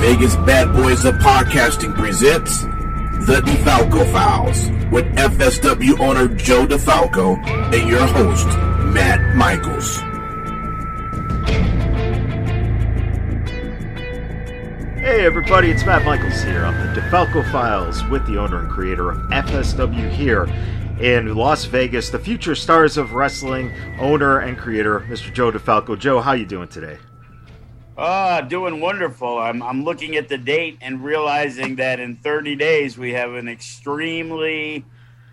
Vegas Badboyz of Podcasting presents The DeFalco Files with FSW owner Joe DeFalco and your host, Matt Michaels. Hey everybody, it's Matt Michaels here on the DeFalco Files with the owner and creator of FSW here in Las Vegas, the future stars of wrestling, owner and creator, Mr. Joe DeFalco. Joe, how you doing today? Ah, doing wonderful. I'm, I'm looking at the date and realizing that in 30 days we have an extremely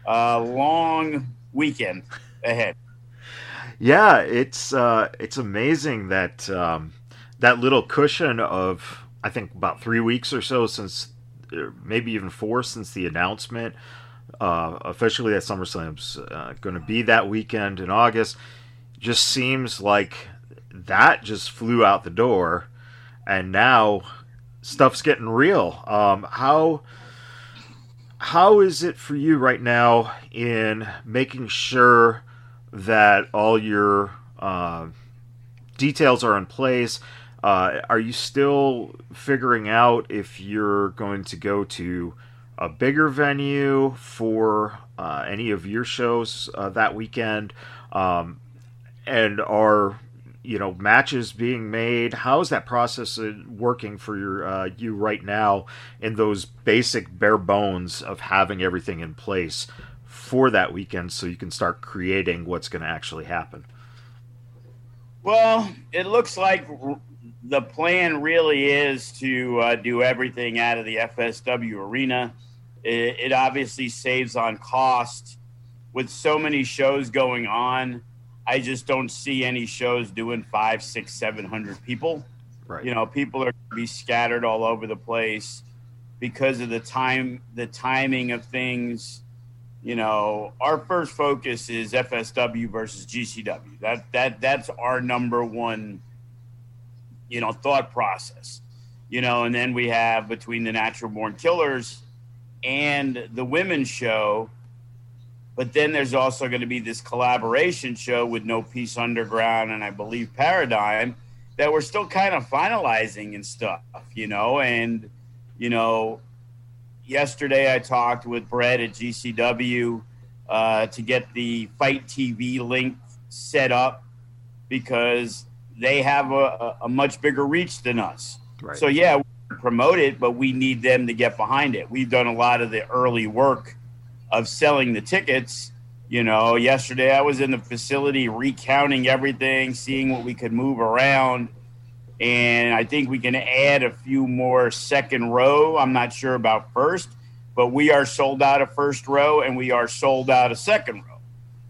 uh, long weekend ahead. Yeah, it's uh, it's amazing that um, that little cushion of I think about three weeks or so since, uh, maybe even four since the announcement uh, officially that SummerSlam's uh, going to be that weekend in August. Just seems like that just flew out the door, and now stuff's getting real. Um, how how is it for you right now in making sure that all your uh, details are in place? Uh, are you still figuring out if you're going to go to a bigger venue for uh, any of your shows uh, that weekend? Um, and are you know matches being made? How is that process uh, working for your uh, you right now in those basic bare bones of having everything in place for that weekend, so you can start creating what's going to actually happen? Well, it looks like the plan really is to uh, do everything out of the FSW arena. It, it, obviously saves on cost with so many shows going on. I just don't see any shows doing five, six, seven hundred people. Right. You know, people are going to be scattered all over the place because of the time, the timing of things. You know, our first focus is FSW versus GCW. That that that's our number one. You know, thought process. You know, and then we have between the Natural Born Killers and the women's show. But then there's also going to be this collaboration show with No Peace Underground and I believe Paradigm that we're still kind of finalizing and stuff, you know. And, you know, yesterday I talked with Brett at GCW uh, to get the FITE TV link set up because they have a, a much bigger reach than us. Right. So, yeah, promote it, but we need them to get behind it. We've done a lot of the early work of selling the tickets. You know, yesterday I was in the facility recounting everything, seeing what we could move around. And I think we can add a few more second row. I'm not sure about first, but we are sold out of first row and we are sold out of second row.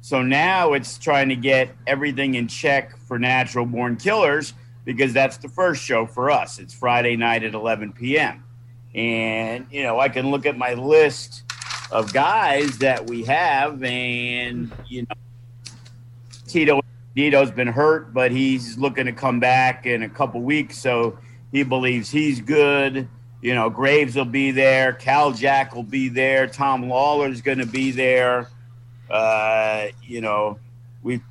So now it's trying to get everything in check for natural born killers because that's the first show for us. It's Friday night at 11 p.m. And, you know, I can look at my list of guys that we have, and, you know, Tito Tito's been hurt, but he's looking to come back in a couple weeks. So he believes he's good. You know, Graves will be there. Cal Jack will be there. Tom Lawlor's going to be there. Uh, you know, we've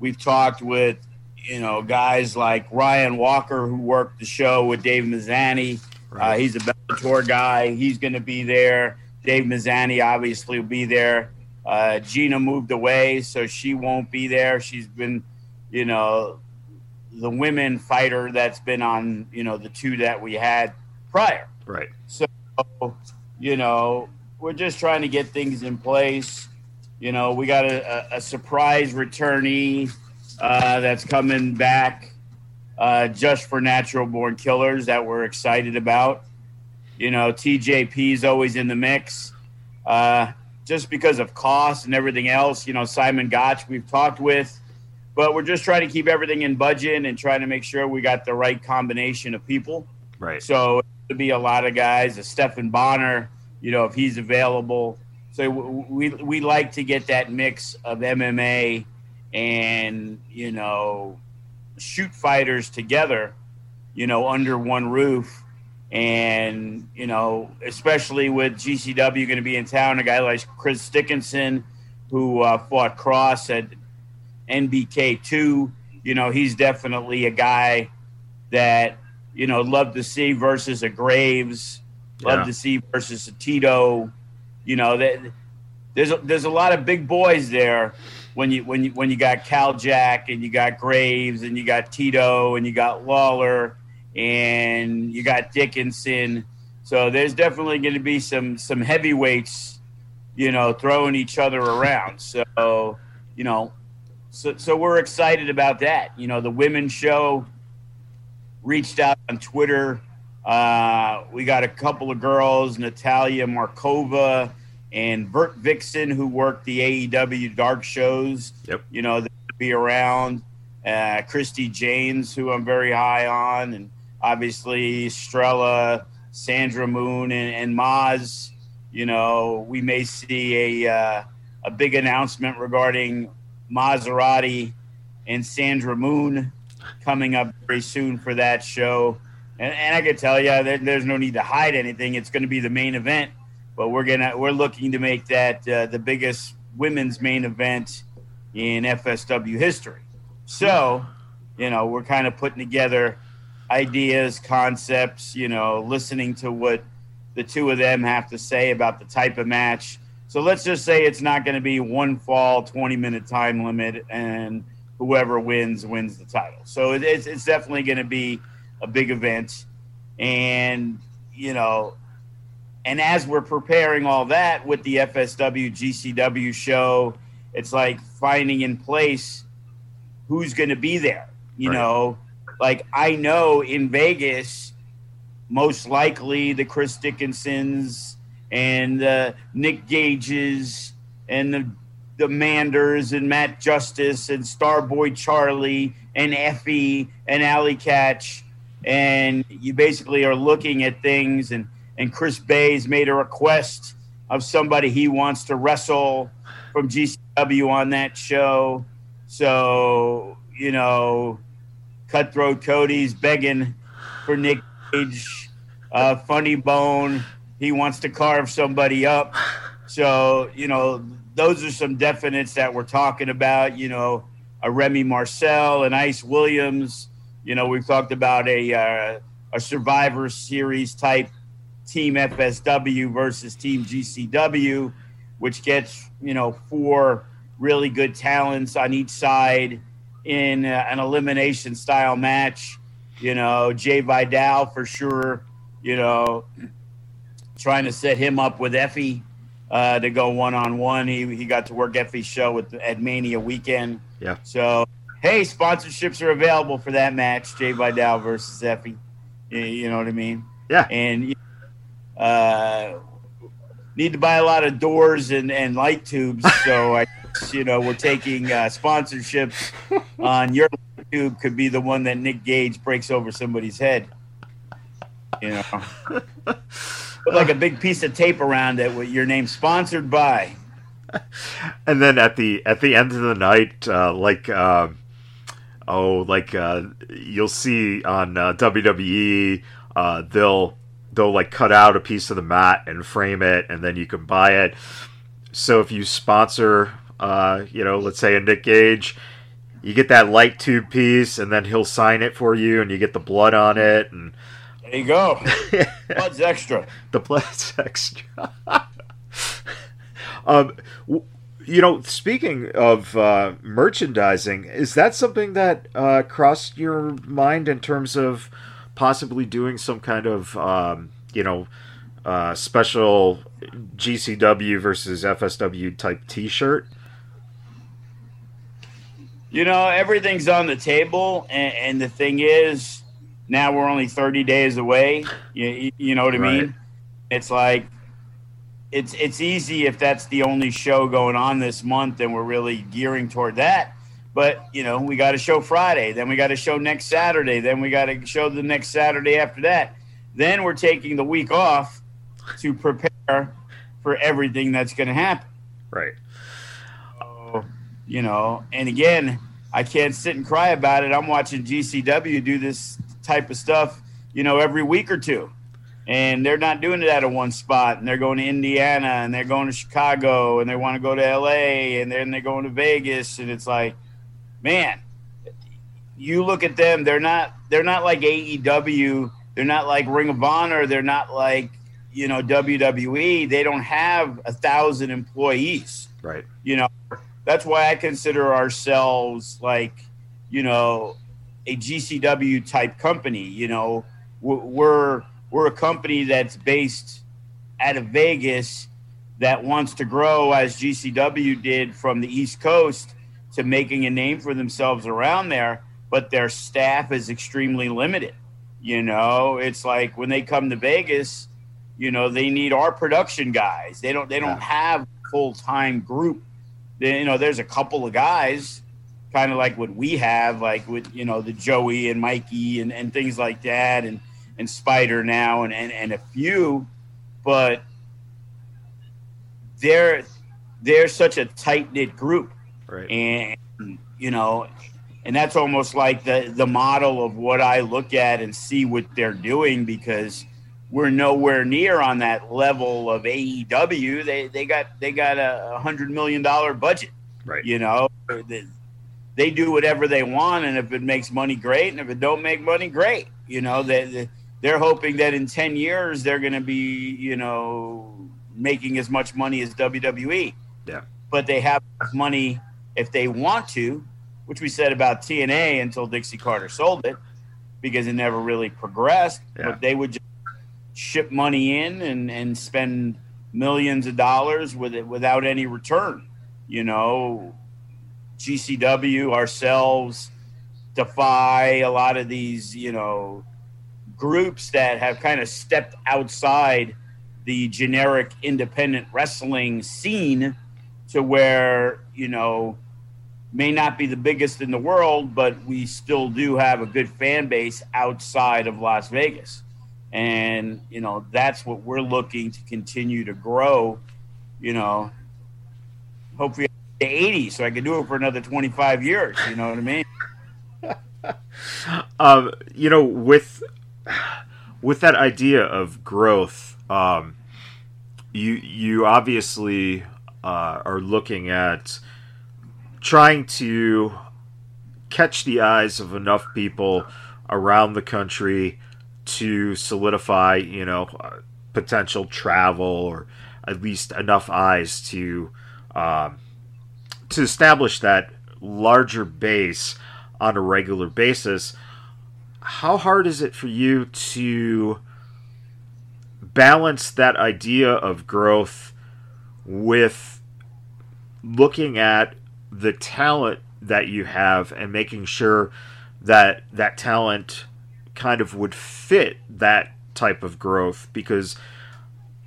we've talked with you know, guys like Ryan Walker, who worked the show with Dave Mazzani. Right. Uh, he's a Bellator guy. He's going to be there. Dave Mazzani obviously will be there. Uh, Gina moved away, so she won't be there. She's been, you know, the women fighter that's been on, you know, the two that we had prior. Right. So, you know, we're just trying to get things in place. You know, we got a, a, a surprise returnee uh, that's coming back uh, just for natural born killers that we're excited about. You know, TJP is always in the mix. Uh, just because of cost and everything else, you know, Simon Gotch we've talked with, but we're just trying to keep everything in budget and trying to make sure we got the right combination of people. Right. So to be a lot of guys, a Stephan Bonnar, you know, if he's available. So we we like to get that mix of MMA and you know shoot fighters together, you know, under one roof. And, you know, especially with GCW going to be in town, a guy like Chris Dickinson, who uh, fought Kross at NBK2, you know, he's definitely a guy that, you know, love to see versus a Graves, love Yeah. to see versus a Tito. You know, that there's a, there's a lot of big boys there when you when you when you got Cal Jack and you got Graves and you got Tito and you got Lawlor and you got Dickinson. So there's definitely going to be some some heavyweights, you know, throwing each other around. So you know, so so we're excited about that. You know, the women's show reached out on Twitter. Uh, we got a couple of girls, Natalia Markova and Vert Vixen, who worked the AEW dark shows. Yep. You know, they'll be around. Uh, Christy James, who I'm very high on, and obviously Strella, Sandra Moon, and, and Maz. You know, we may see a uh, a big announcement regarding Maserati and Sandra Moon coming up very soon for that show. And, and I can tell you, there, there's no need to hide anything. It's going to be the main event, but we're gonna we're looking to make that uh, the biggest women's main event in FSW history. So, you know, we're kind of putting together ideas, concepts. You know, listening to what the two of them have to say about the type of match. So let's just say it's not going to be one fall, 20 minute time limit, and whoever wins wins the title. So it's, it's definitely going to be a big event. And, you know, and as we're preparing all that with the FSW GCW show, it's like finding in place who's going to be there. You Right. know, like I know in Vegas, most likely the Chris Dickinsons and uh, Nick Gages and the, the Manders and Matt Justice and Starboy Charlie and Effie and Allie Katch. And you basically are looking at things, and, and Chris Bey's made a request of somebody he wants to wrestle from GCW on that show. So, you know, Cutthroat Cody's begging for Nick Gage. Uh, Funny Bone, he wants to carve somebody up. So, you know, those are some definites that we're talking about. You know, a Remy Marcel and Ice Williams. You know, we've talked about a uh, a Survivor Series type Team FSW versus Team GCW, which gets you know four really good talents on each side in uh, an elimination style match. You know, Jai Vidal for sure. You know, trying to set him up with Effie uh, to go one on one. He he got to work Effie's show with at Mania weekend. Yeah. So hey, sponsorships are available for that match, Jai Vidal versus Effie. You, you know what I mean? Yeah. And uh, need to buy a lot of doors and, and light tubes. So I, you know, we're taking uh, sponsorships on your light tube. Could be the one that Nick Gage breaks over somebody's head. You know, put like a big piece of tape around it with your name sponsored by. and then at the at the end of the night, uh, like uh, oh, like uh, you'll see on uh, WWE, uh, they'll they'll like cut out a piece of the mat and frame it, and then you can buy it. So if you sponsor, uh, you know, let's say a Nick Gage, you get that light tube piece, and then he'll sign it for you, and you get the blood on it, and There you go. Blood's extra. the blood's extra. um, w- you know, speaking of uh, merchandising, is that something that uh, crossed your mind in terms of possibly doing some kind of, um, you know, uh, special GCW versus FSW type T-shirt? You know, everything's on the table, and, and the thing is, now we're only 30 days away. You, you know what I Right. mean? It's like it's it's easy if that's the only show going on this month, and we're really gearing toward that. But you know, we got a show Friday, then we got a show next Saturday, then we got a show the next Saturday after that. Then we're taking the week off to prepare for everything that's going to happen. Right. You know, and again, I can't sit and cry about it. I'm watching GCW do this type of stuff, you know, every week or two. And they're not doing it out of one spot. And they're going to Indiana and they're going to Chicago and they want to go to LA and then they're going to Vegas. And it's like, man, you look at them, they're not they're not like AEW, they're not like Ring of Honor, they're not like, you know, WWE. They don't have a thousand employees. Right. You know, that's why I consider ourselves like, you know, a GCW type company. You know, we're we're a company that's based out of Vegas that wants to grow as GCW did from the East Coast to making a name for themselves around there, but their staff is extremely limited. You know, it's like when they come to Vegas, you know, they need our production guys. They don't they don't have full time group you know, there's a couple of guys, kind of like what we have, like with you know the Joey and Mikey and, and things like that, and and Spider now, and and, and a few, but they're they're such a tight knit group, right? And you know, and that's almost like the the model of what I look at and see what they're doing because we're nowhere near on that level of AEW. They they got they got a hundred million dollar budget. Right. You know, they, they, do whatever they want, and if it makes money, great, and if it don't make money, great. You know, they, they are hoping that in ten years they're going to be you know making as much money as WWE. Yeah. But they have money if they want to, which we said about TNA until Dixie Carter sold it because it never really progressed. Yeah. But they would just ship money in and, and spend millions of dollars with it without any return. You know, GCW, ourselves, Defy, a lot of these, you know, groups that have kind of stepped outside the generic independent wrestling scene to where, you know, may not be the biggest in the world, but we still do have a good fan base outside of Las Vegas and you know that's what we're looking to continue to grow you know hopefully the 80 so i can do it for another 25 years you know what i mean? Um, you know with with that idea of growth um, you you obviously uh, are looking at trying to catch the eyes of enough people around the country to solidify, you know, uh, potential travel or at least enough eyes to um, to establish that larger base on a regular basis. How hard is it for you to balance that idea of growth with looking at the talent that you have and making sure that that talent kind of would fit that type of growth because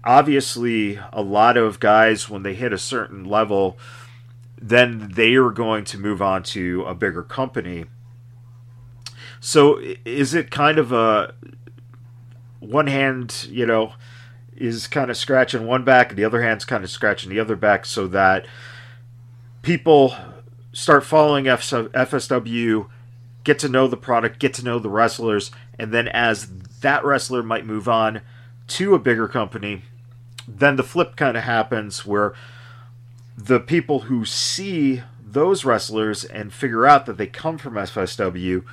obviously a lot of guys when they hit a certain level then they are going to move on to a bigger company. So is it kind of a one hand you know is kind of scratching one back and the other hand's kind of scratching the other back so that people start following FSW get to know the product, get to know the wrestlers, and then as that wrestler might move on to a bigger company, then the flip kind of happens where the people who see those wrestlers and figure out that they come from FSW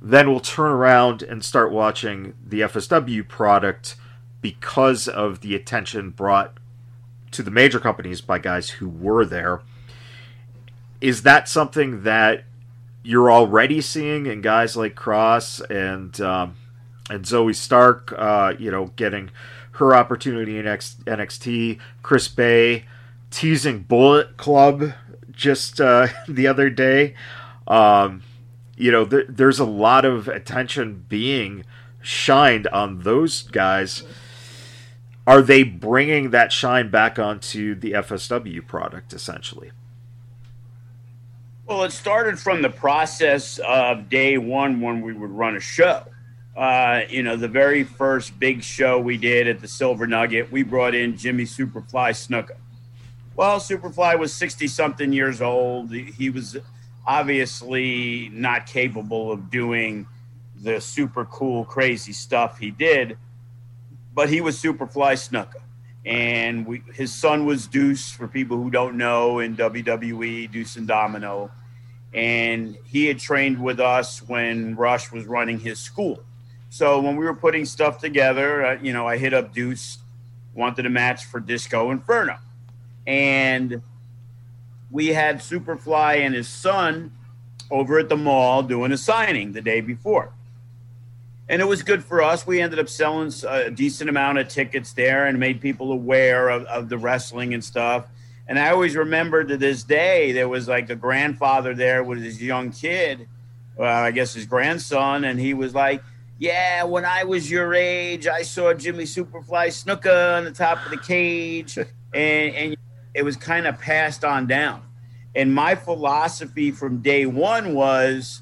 then will turn around and start watching the FSW product because of the attention brought to the major companies by guys who were there. Is that something that you're already seeing in guys like Kross and um, and Zoey Stark, uh, you know, getting her opportunity in NXT. Chris Bey teasing Bullet Club just uh, the other day. Um, you know, th- there's a lot of attention being shined on those guys. Are they bringing that shine back onto the FSW product essentially? Well, it started from the process of day one when we would run a show. uh, you know, the very first big show we did at the Silver Nugget, we brought in Jimmy Superfly Snuka. Well, Superfly was 60 something years old. He was obviously not capable of doing the super cool, crazy stuff he did, but he was Superfly Snuka. And we, his son was Deuce, for people who don't know, in WWE, Deuce and Domino. And he had trained with us when Rush was running his school. So when we were putting stuff together, uh, you know, I hit up Deuce, wanted a match for Disco Inferno. And we had Superfly and his son over at the mall doing a signing the day before and it was good for us. We ended up selling a decent amount of tickets there and made people aware of, of the wrestling and stuff. And I always remember to this day, there was like a grandfather there with his young kid, well, I guess his grandson, and he was like, yeah, when I was your age, I saw Jimmy Superfly Snuka on the top of the cage, and, and it was kind of passed on down. And my philosophy from day one was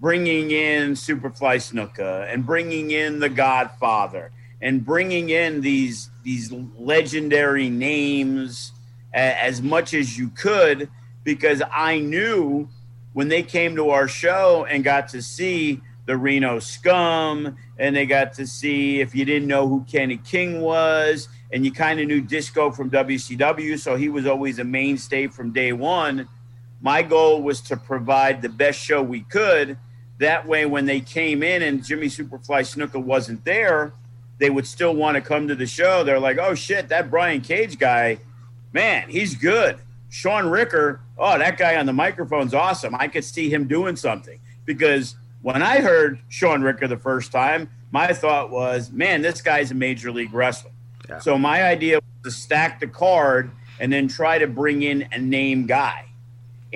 bringing in Superfly Snuka and bringing in The Godfather and bringing in these these legendary names as much as you could because I knew when they came to our show and got to see the Reno Scum and they got to see if you didn't know who Kenny King was and you kind of knew Disco from WCW so he was always a mainstay from day 1 my goal was to provide the best show we could that way, when they came in and Jimmy Superfly Snuka wasn't there, they would still want to come to the show. They're like, oh shit, that Brian Cage guy, man, he's good. Sean Ricker, oh, that guy on the microphone's awesome. I could see him doing something. Because when I heard Sean Ricker the first time, my thought was, man, this guy's a major league wrestler. Yeah. So my idea was to stack the card and then try to bring in a name guy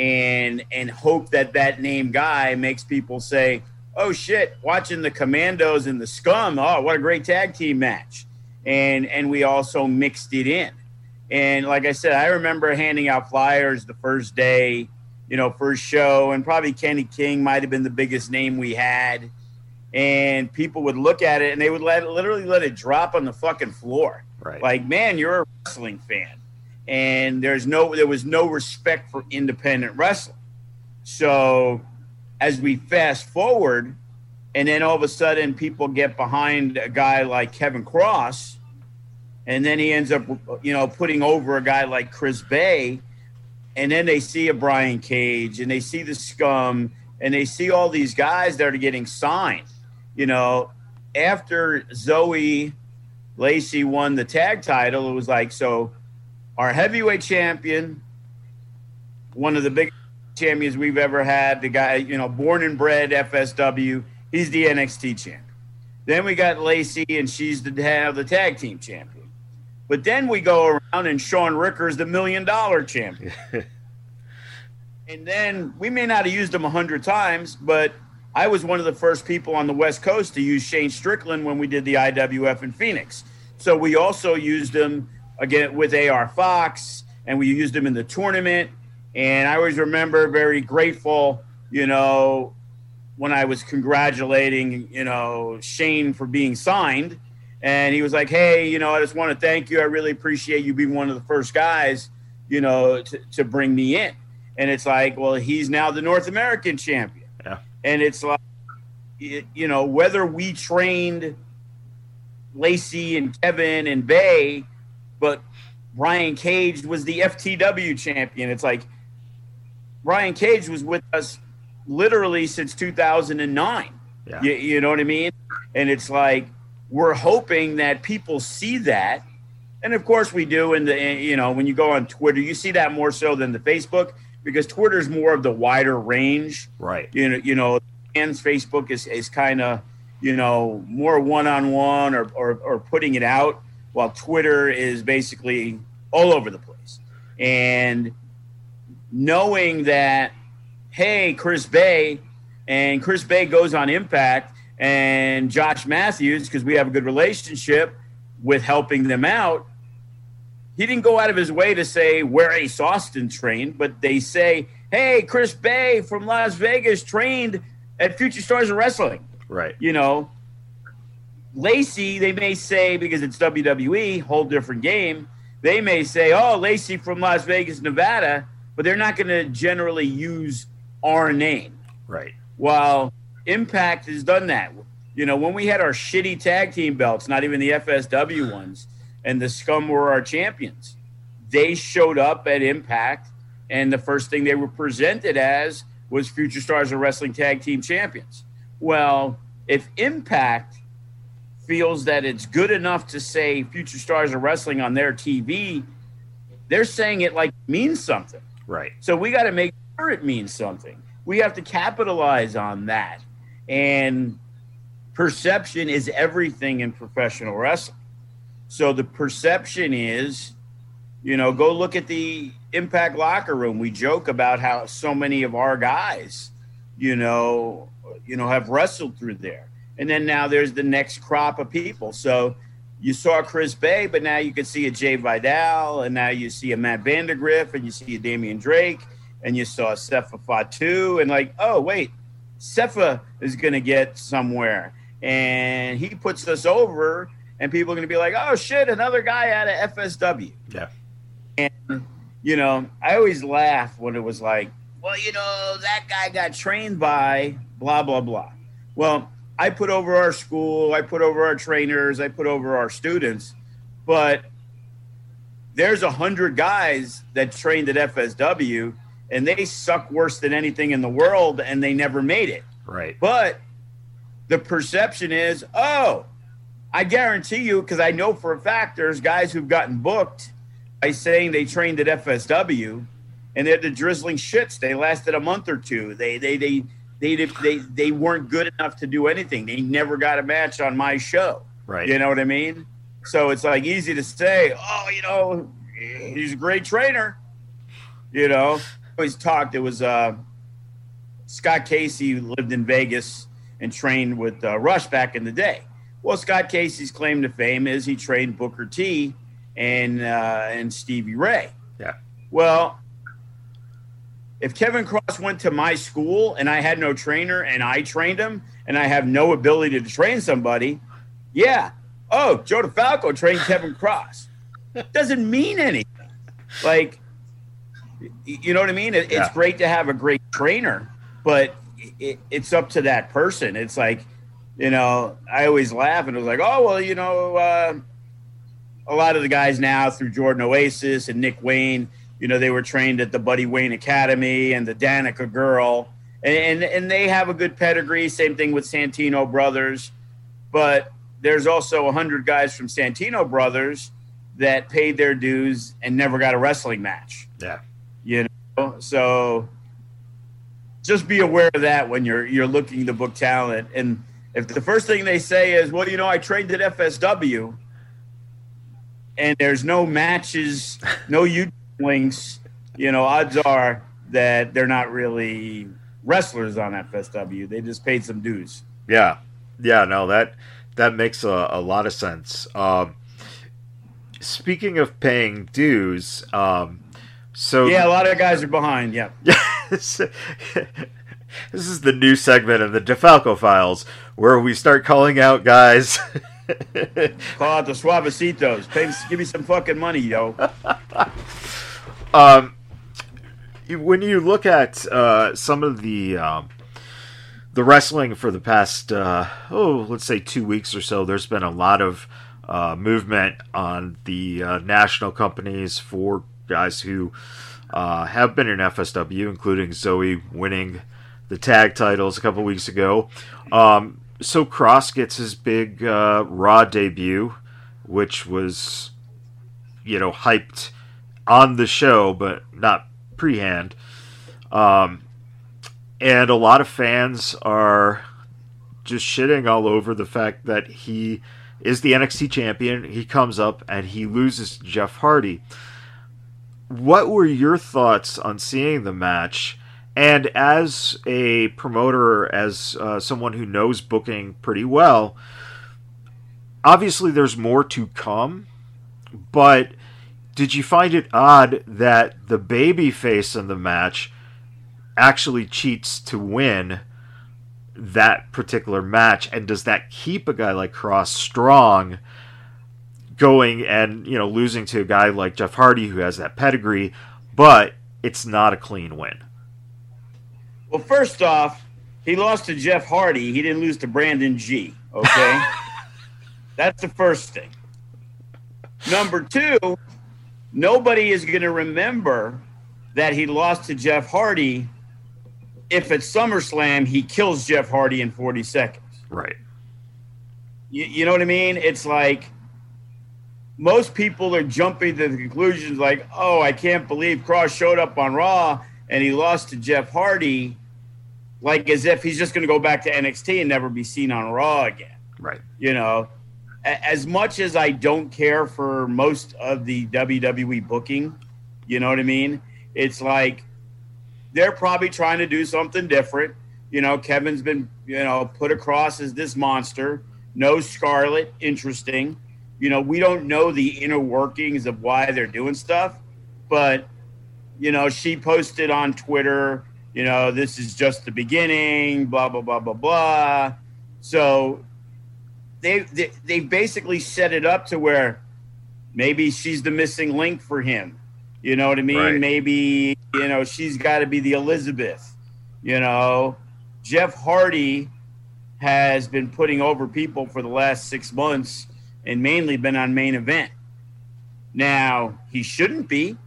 and and hope that that name guy makes people say, "Oh shit, watching the Commandos and the Scum, oh what a great tag team match." And and we also mixed it in. And like I said, I remember handing out flyers the first day, you know, first show, and probably Kenny King might have been the biggest name we had. And people would look at it and they would let literally let it drop on the fucking floor. Right. Like, man, you're a wrestling fan and there's no there was no respect for independent wrestling. So as we fast forward, and then all of a sudden people get behind a guy like Kevin Kross, and then he ends up you know putting over a guy like Chris Bey, and then they see a Brian Cage and they see the scum and they see all these guys that are getting signed. You know, after Zoey Lacey won the tag title, it was like so our heavyweight champion, one of the biggest champions we've ever had. The guy, you know, born and bred FSW. He's the NXT champion. Then we got Lacey, and she's the have the tag team champion. But then we go around, and Shawn Ricker's the million dollar champion. and then we may not have used him a hundred times, but I was one of the first people on the West Coast to use Shane Strickland when we did the IWF in Phoenix. So we also used him again with AR Fox, and we used him in the tournament. And I always remember very grateful, you know, when I was congratulating, you know, Shane for being signed. And he was like, hey, you know, I just want to thank you. I really appreciate you being one of the first guys, you know, to, to bring me in. And it's like, well, he's now the North American champion. Yeah. And it's like, you know, whether we trained Lacey and Kevin and Bey but Brian Cage was the FTW champion. It's like Brian Cage was with us literally since 2009. Yeah. You, you, know what I mean? And it's like we're hoping that people see that, and of course we do. In the you know when you go on Twitter, you see that more so than the Facebook because Twitter's more of the wider range. Right. You know. You know. And Facebook is is kind of you know more one on one or or putting it out while Twitter is basically all over the place. And knowing that, hey, Chris Bey, and Chris Bey goes on Impact, and Josh Matthews, because we have a good relationship with helping them out, he didn't go out of his way to say where Ace Austin trained, but they say, hey, Chris Bey from Las Vegas trained at Future Stars of Wrestling. Right. You know, Lacey, they may say because it's WWE, whole different game. They may say, "Oh, Lacey from Las Vegas, Nevada," but they're not going to generally use our name. Right. While Impact has done that. You know, when we had our shitty tag team belts, not even the FSW ones, and the Scum were our champions, they showed up at Impact, and the first thing they were presented as was Future Stars of Wrestling Tag Team Champions. Well, if Impact feels that it's good enough to say Future Stars of Wrestling on their TV, they're saying it like means something. Right. So we got to make sure it means something. We have to capitalize on that. And perception is everything in professional wrestling. So the perception is, you know, go look at the Impact locker room. We joke about how so many of our guys, you know, you know, have wrestled through there. And then now there's the next crop of people. So you saw Chris Bey, but now you can see a Jai Vidal, and now you see a Matt Vandagriff, and you see a Damian Drake, and you saw Sefa Fatu, and like, oh wait, Sefa is going to get somewhere, and he puts us over, and people are going to be like, oh shit, another guy out of FSW. Yeah. And you know, I always laugh when it was like, well, you know, that guy got trained by blah blah blah. Well, I put over our school, I put over our trainers, I put over our students, but there's a hundred guys that trained at FSW and they suck worse than anything in the world and they never made it. Right. But the perception is, oh, I guarantee you, because I know for a fact there's guys who've gotten booked by saying they trained at FSW and they're the drizzling shits. They lasted a month or two. They they they they they they weren't good enough to do anything. They never got a match on my show. Right. You know what I mean? So it's like easy to say, oh, you know, he's a great trainer. You know, always talked. It was uh, Scott Casey lived in Vegas and trained with uh, Rush back in the day. Well, Scott Casey's claim to fame is he trained Booker T and uh, and Stevie Ray. Yeah. Well, if Kevin Kross went to my school and I had no trainer and I trained him and I have no ability to train somebody, yeah. Oh, Joe DeFalco trained Kevin Kross. Doesn't mean anything. Like, you know what I mean? It, Yeah. It's great to have a great trainer, but it, it's up to that person. It's like, you know, I always laugh and it was like, oh, well, you know, uh, a lot of the guys now through Jordan Oasis and Nick Wayne, you know, they were trained at the Buddy Wayne Academy and the Danica Girl, and and, and they have a good pedigree. Same thing with Santino Brothers, but there's also a hundred guys from Santino Brothers that paid their dues and never got a wrestling match. Yeah. You know, so just be aware of that when you're you're looking to book talent. And if the first thing they say is, "Well, you know, I trained at FSW," and there's no matches, no YouTube links, you know, odds are that they're not really wrestlers on FSW. They just paid some dues. Yeah. Yeah. No, that that makes a, a lot of sense. Um, speaking of paying dues, um, so Yeah, a lot of guys are behind. Yeah. this is the new segment of the DeFalco Files where we start calling out guys. Call out the Suavecitos. Pay, give me some fucking money, yo. um, when you look at uh, some of the um, the wrestling for the past uh, oh let's say two weeks or so, there's been a lot of uh, movement on the uh, national companies for guys who uh, have been in FSW, including Zoey winning the tag titles a couple weeks ago. Um, so Kross gets his big uh, Raw debut, which was you know hyped on the show, but not pre-hand. Um, and a lot of fans are just shitting all over the fact that he is the NXT champion. He comes up and he loses to Jeff Hardy. What were your thoughts on seeing the match? And as a promoter, as uh, someone who knows booking pretty well, obviously there's more to come, but did you find it odd that the baby face in the match actually cheats to win that particular match? And does that keep a guy like Kross strong going and you know losing to a guy like Jeff Hardy who has that pedigree but it's not a clean win? Well first off he lost to Jeff Hardy. He didn't lose to Brandon G okay? That's the first thing. Number 2 nobody is going to remember that he lost to Jeff Hardy if at SummerSlam he kills Jeff Hardy in 40 seconds. Right. You, you know what I mean? It's like most people are jumping to the conclusions like, oh, I can't believe Kross showed up on Raw and he lost to Jeff Hardy, like as if he's just going to go back to NXT and never be seen on Raw again. Right. You know, as much as I don't care for most of the WWE booking, you know what I mean? It's like they're probably trying to do something different. You know, Kevin's been, you know, put across as this monster. No Scarlett, interesting. You know, we don't know the inner workings of why they're doing stuff, but you know, she posted on Twitter, you know, this is just the beginning, blah blah blah blah blah. So they they, they basically set it up to where maybe she's the missing link for him you know what I mean? Right. Maybe, you know, she's got to be the Elizabeth. You know, Jeff Hardy has been putting over people for the last six months and mainly been on main event. Now, he shouldn't be.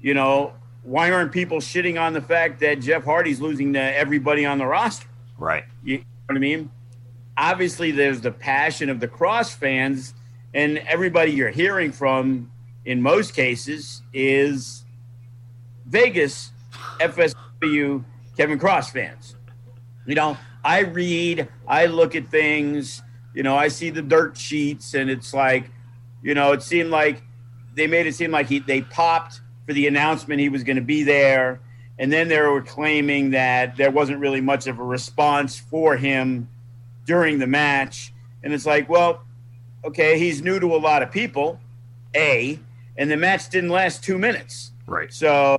You know, why aren't people shitting on the fact that Jeff Hardy's losing to everybody on the roster? Right. You know what I mean? Obviously, there's the passion of the Kross fans, and everybody you're hearing from in most cases is Vegas FSW Kevin Kross fans. You know, I read, I look at things, you know, I see the dirt sheets and it's like, you know, it seemed like they made it seem like he they popped for the announcement he was going to be there and then they were claiming that there wasn't really much of a response for him during the match and it's like, well, okay, he's new to a lot of people. A, and the match didn't last two minutes. Right. So,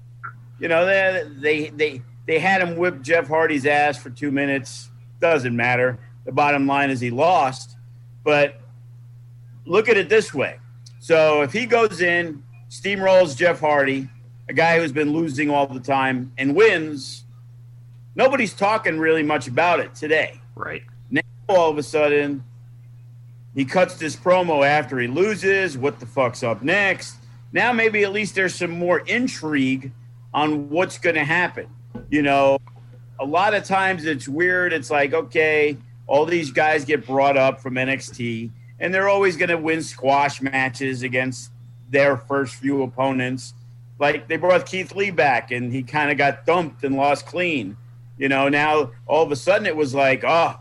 you know, they they they they had him whip Jeff Hardy's ass for two minutes. Doesn't matter. The bottom line is he lost. But look at it this way. So if he goes in, steamrolls Jeff Hardy, a guy who's been losing all the time, and wins, nobody's talking really much about it today. Right. All of a sudden, he cuts this promo after he loses. What the fuck's up next? now maybe at least there's some more intrigue on what's going to happen. You know, a lot of times it's weird. It's like, okay, all these guys get brought up from NXT, and they're always going to win squash matches against their first few opponents. Like they brought Keith Lee back, and he kind of got dumped and lost clean. You know, now all of a sudden it was like, oh,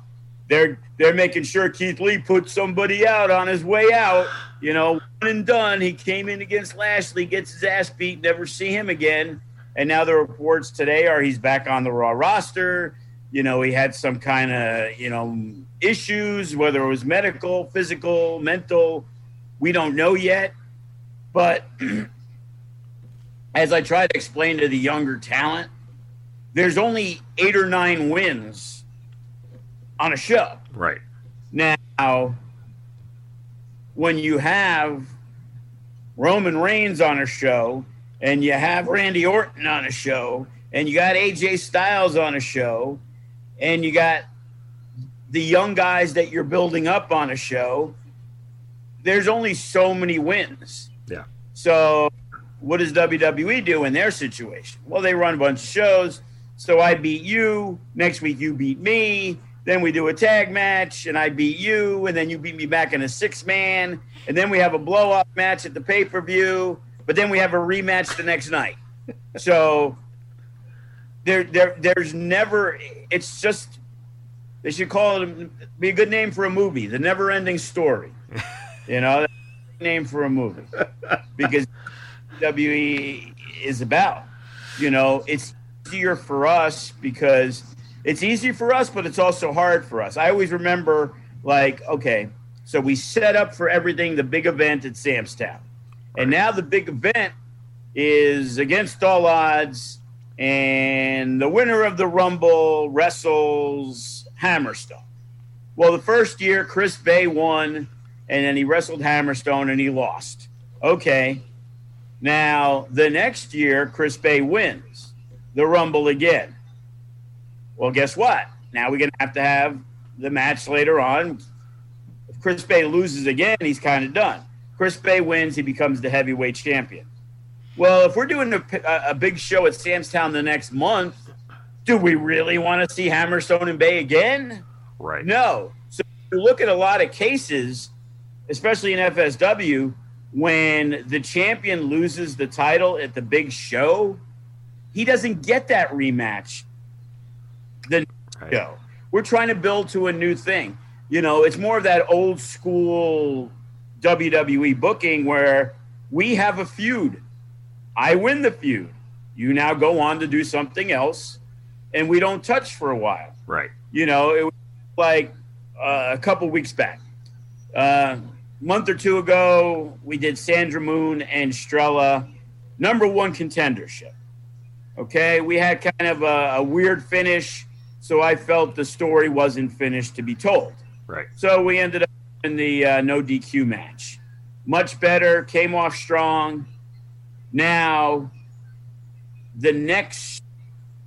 they're they're making sure Keith Lee puts somebody out on his way out. You know, one and done. He came in against Lashley, gets his ass beat, never see him again. And now the reports today are he's back on the Raw roster. You know, he had some kind of, you know, issues, whether it was medical, physical, mental. We don't know yet. But as I try to explain to the younger talent, there's only eight or nine wins on a show. Right. Now, when you have Roman Reigns on a show and you have Randy Orton on a show and you got AJ Styles on a show and you got the young guys that you're building up on a show, there's only so many wins. Yeah. So, what does WWE do in their situation? Well, they run a bunch of shows. So I beat you. Next week, you beat me. Then we do a tag match, and I beat you, and then you beat me back in a six man, and then we have a blow up match at the pay per view, but then we have a rematch the next night. So there, there, there's never. It's just they should call it be a good name for a movie, the never ending story. You know, name for a movie because WWE is about. You know, it's easier for us because it's easy for us, but it's also hard for us. I always remember, like, okay, so we set up for everything the big event at Sam's Town. And now the big event is against all odds, and the winner of the Rumble wrestles Hammerstone. Well, the first year, Chris Bey won, and then he wrestled Hammerstone and he lost. Okay. Now, the next year, Chris Bey wins the Rumble again. Well, guess what? Now we're going to have to have the match later on. If Chris Bey loses again, he's kind of done. Chris Bey wins, he becomes the heavyweight champion. Well, if we're doing a, a big show at Samstown the next month, do we really want to see Hammerstone and Bey again? Right. No. So you look at a lot of cases, especially in FSW, when the champion loses the title at the big show, he doesn't get that rematch. The Right. show. We're trying to build to a new thing. You know, it's more of that old school WWE booking where we have a feud. I win the feud. You now go on to do something else, and we don't touch for a while. Right. You know, it was like uh, a couple weeks back. Uh, month or two ago, we did Sandra Moon and Strella, number one contendership. Okay, we had kind of a, a weird finish, so I felt the story wasn't finished to be told. Right. So we ended up in the uh, no DQ match. Much better, came off strong. Now, the next,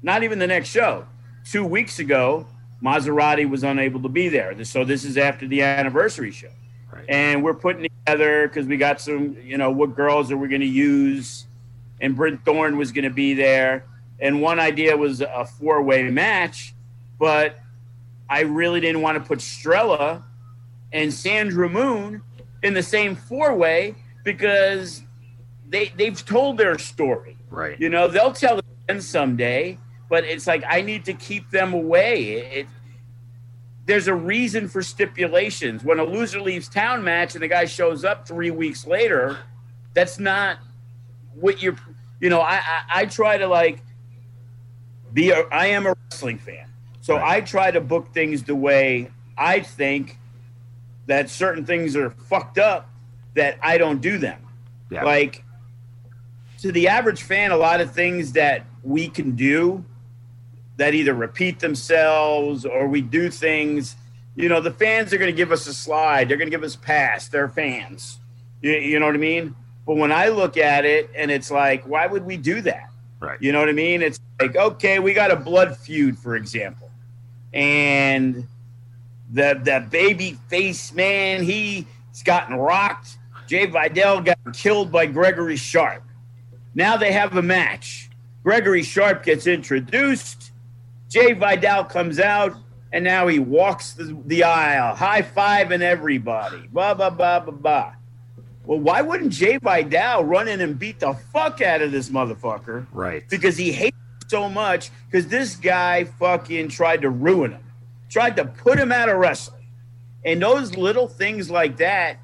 not even the next show, two weeks ago, Maserati was unable to be there. So this is after the anniversary show. Right. And we're putting together because we got some, you know, what girls are we going to use? And Brent Thorne was going to be there. And one idea was a four way match, but I really didn't want to put Strella and Sandra Moon in the same four way because they they've told their story. Right. You know, they'll tell it again someday, but it's like I need to keep them away. It, it- there's a reason for stipulations. When a loser leaves town match and the guy shows up three weeks later, that's not what you're. You know, I I, I try to like be. A, I am a wrestling fan, so Right. I try to book things the way I think that certain things are fucked up that I don't do them. Yeah. Like to the average fan, a lot of things that we can do that either repeat themselves or we do things. You know, the fans are going to give us a slide. They're going to give us pass. They're fans. You, you know what I mean? But when I look at it and it's like, why would we do that? Right. You know what I mean? It's like, okay, we got a blood feud, for example. And the the baby face man, he's gotten rocked. Jai Vidal got killed by Gregory Sharp. Now they have a match. Gregory Sharp gets introduced. Jai Vidal comes out, and now he walks the, the aisle, high five fiving everybody. Blah, blah, blah, blah, blah. Well, why wouldn't Jai Vidal run in and beat the fuck out of this motherfucker? Right. because he hates so much because this guy fucking tried to ruin him, tried to put him out of wrestling, and those little things like that,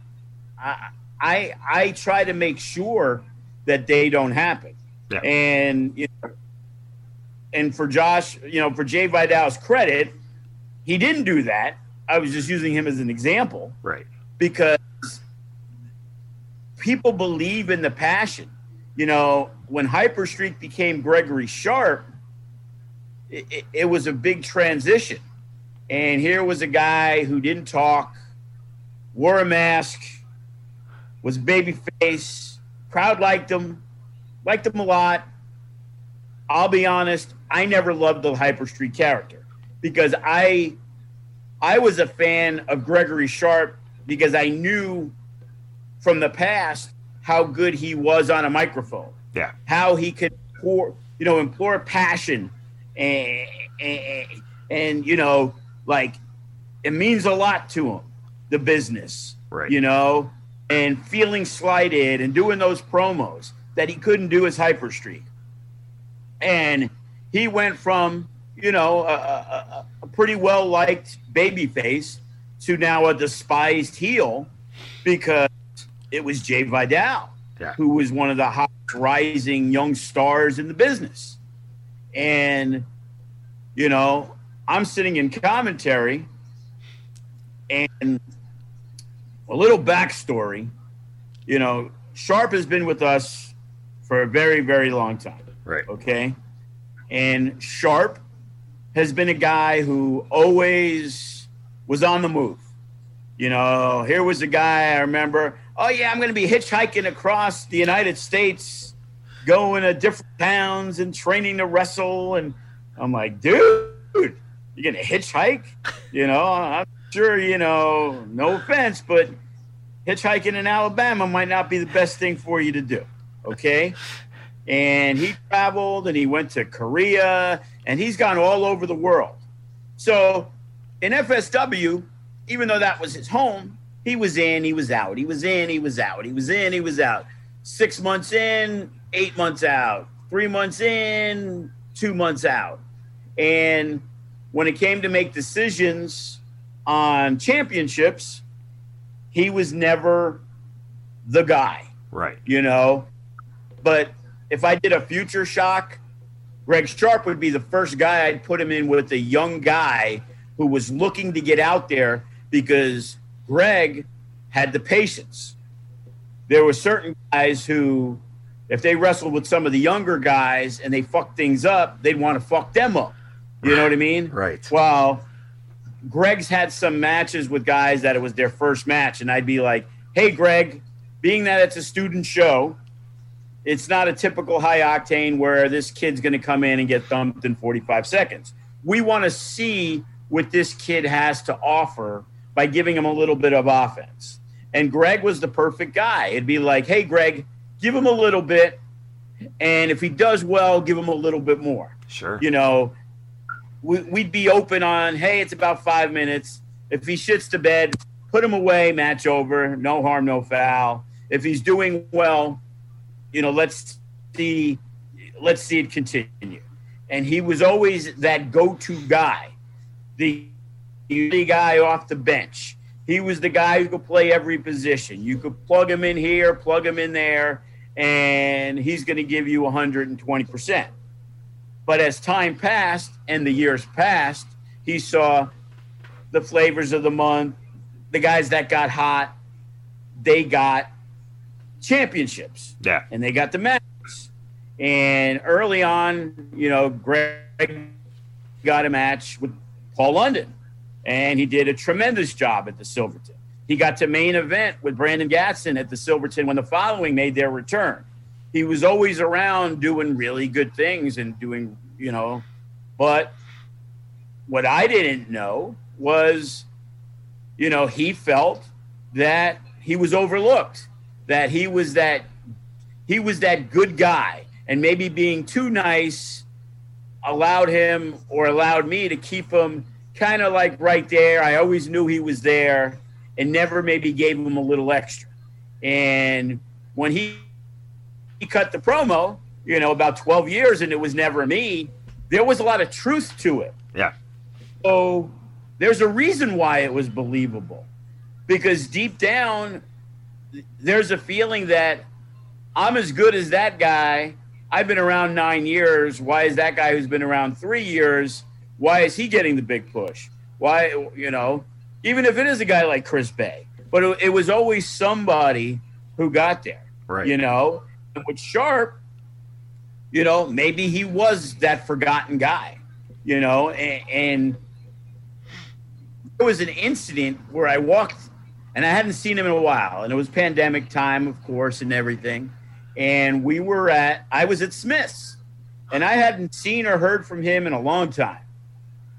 I I, I try to make sure that they don't happen. Yeah. And you know, and for Josh, you know, for Jai Vidal's credit, he didn't do that. I was just using him as an example Right. because people believe in the passion. You know, when Hyperstreak became Gregory Sharp, it, it, it was a big transition. And here was a guy who didn't talk, wore a mask, was a baby face, crowd liked him, liked him a lot. I'll be honest, I never loved the Hyperstreak character because I I was a fan of Gregory Sharp because I knew from the past how good he was on a microphone, Yeah. how he could pour, you know, implore passion and, and, and you know, like it means a lot to him, the business, Right. you know, and feeling slighted and doing those promos that he couldn't do as Hyper Streak. And he went from, you know, a, a, a pretty well liked babyface to now a despised heel because it was Jai Vidal, Yeah. who was one of the hot rising young stars in the business. And, you know, I'm sitting in commentary and a little backstory. You know, Sharp has been with us for a very, very long time Right. okay? And Sharp has been a guy who always was on the move. You know, here was a guy I remember, oh, yeah, I'm going to be hitchhiking across the United States, going to different towns and training to wrestle. And I'm like, dude, you're going to hitchhike? You know, I'm sure, you know, no offense, but hitchhiking in Alabama might not be the best thing for you to do. Okay. And he traveled and he went to Korea and he's gone all over the world. So in FSW, even though that was his home, he was in, he was out, he was in, he was out, he was in, he was out. Six months in, eight months out, three months in, two months out. And when it came to make decisions on championships, he was never the guy. Right. You know, but if I did a future shock, Greg Sharp would be the first guy I'd put him in with a young guy who was looking to get out there because Greg had the patience. There were certain guys who, if they wrestled with some of the younger guys and they fucked things up, they'd want to fuck them up. You know what I mean? Right. Well, Greg's had some matches with guys that it was their first match, and I'd be like, "Hey, Greg, being that it's a student show, it's not a typical high octane where this kid's going to come in and get thumped in 45 seconds. We want to see what this kid has to offer by giving him a little bit of offense." And Greg was the perfect guy. It'd be like, "Hey, Greg, give him a little bit, and if he does well, give him a little bit more." Sure. You know, we'd be open on, hey, it's about five minutes. If he shits to bed, put him away, match over, no harm, no foul. If he's doing well, you know, let's see, let's see it continue. And he was always that go-to guy, the, the guy off the bench. He was the guy who could play every position. You could plug him in here, plug him in there, and he's going to give you 120 percent. But as time passed and the years passed, he saw the flavors of the month, the guys that got hot, they got championships. Yeah. And they got the matches. And early on, you know, Greg got a match with Paul London, and he did a tremendous job at the Silverton. He got to main event with Brandon Gatson at the Silverton when the following made their return he was always around doing really good things and doing, you know, but what I didn't know was, you know, he felt that he was overlooked, that he was that he was that good guy, and maybe being too nice allowed him or allowed me to keep him kind of like right there. I always knew he was there and never maybe gave him a little extra. And when he he cut the promo, you know, about 12 years and it was never me, there was a lot of truth to it. Yeah. So there's a reason why it was believable because deep down, there's a feeling that I'm as good as that guy. I've been around nine years. Why is that guy who's been around three years? Why is he getting the big push? Why, you know, even if it is a guy like Chris Bey, but it, it was always somebody who got there, Right. you know, and with Sharp, you know, maybe he was that forgotten guy, you know, and, and there was an incident where I walked and I hadn't seen him in a while, and it was pandemic time, of course, and everything. And we were at, I was at Smith's, and I hadn't seen or heard from him in a long time.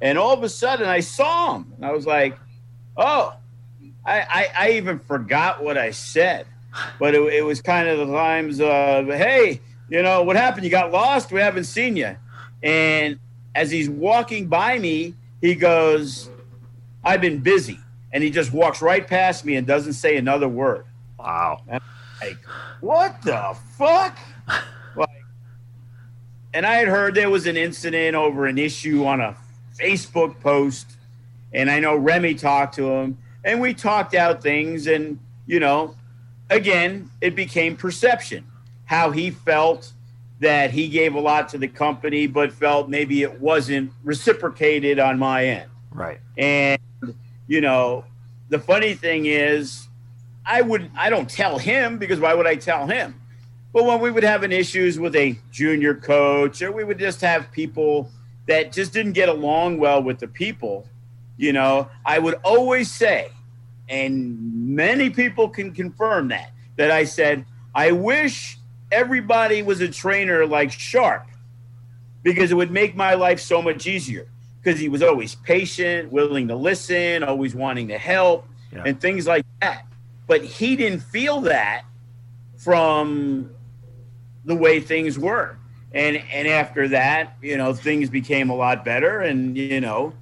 And all of a sudden, I saw him, and I was like, oh, I, I, I even forgot what I said. But it, it was kind of the times of hey you know what happened? You got lost? We haven't seen you. And as he's walking by me he goes i've been busy. And he just walks right past me and doesn't say another word. Wow. like what the fuck? Like and i had heard there was an incident over an issue on a facebook post and i know remy talked to him and we talked out things and you know again it became perception how he felt that he gave a lot to the company but felt maybe it wasn't reciprocated on my end Right. and you know, the funny thing is, I would I don't tell him because why would I tell him? But when we would have an issues with a junior coach, or we would just have people that just didn't get along well with the people, you know, I would always say, and many people can confirm that, that I said, I wish everybody was a trainer like Sharp because it would make my life so much easier because he was always patient, willing to listen, always wanting to help, yeah. and things like that. But he didn't feel that from the way things were. And and after that, you know, things became a lot better and you know,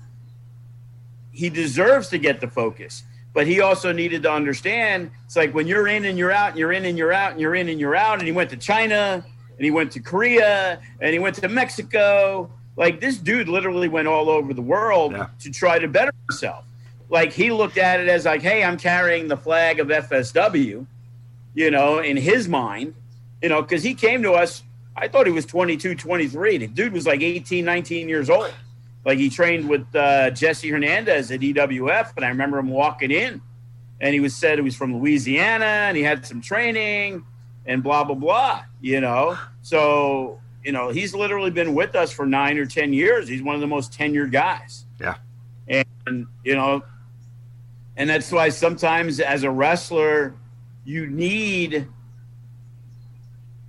he deserves to get the focus. But he also needed to understand it's like when you're in and you're out, and you're in and you're out, and you're in and you're out. And he went to China and he went to Korea and he went to Mexico. Like this dude literally went all over the world yeah. to try to better himself. Like he looked at it as like, hey, I'm carrying the flag of FSW, you know, in his mind, you know, because he came to us. I thought he was 22, 23. The dude was like 18, 19 years old. Like he trained with uh, Jesse Hernandez at EWF, and I remember him walking in, and he was said he was from Louisiana, and he had some training, and blah blah blah. You know, so you know he's literally been with us for nine or ten years. He's one of the most tenured guys. Yeah, and you know, and that's why sometimes as a wrestler, you need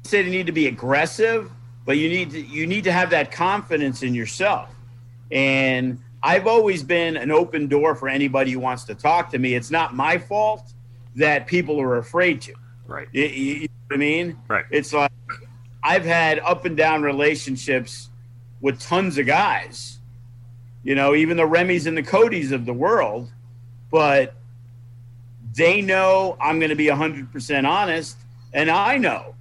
say you need to be aggressive, but you need to you need to have that confidence in yourself and I've always been an open door for anybody who wants to talk to me. It's not my fault that people are afraid to. Right. You, you know what I mean? Right. It's like I've had up and down relationships with tons of guys, you know, even the Remys and the Codys of the world, but they know I'm going to be 100% honest, and I know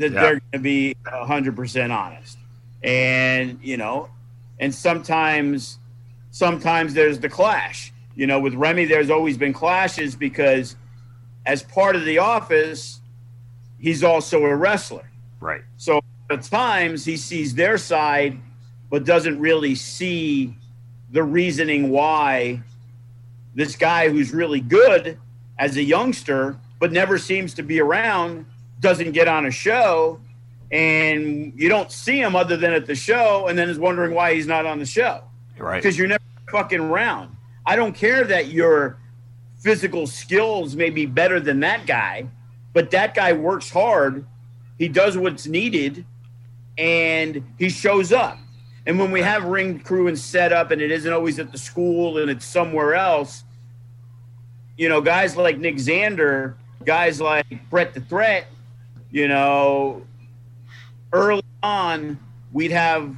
that yeah. they're going to be 100% honest. And, you know, and sometimes sometimes there's the clash. You know, with Remy, there's always been clashes because as part of the office, he's also a wrestler. Right. So at times he sees their side, but doesn't really see the reasoning why this guy who's really good as a youngster, but never seems to be around, doesn't get on a show and you don't see him other than at the show, and then is wondering why he's not on the show. Right. Because you're never fucking around. I don't care that your physical skills may be better than that guy, but that guy works hard. He does what's needed, and he shows up. And when we have ring crew and setup, and it isn't always at the school and it's somewhere else, you know, guys like Nick Zander, guys like Brett the Threat, you know, early on, we'd have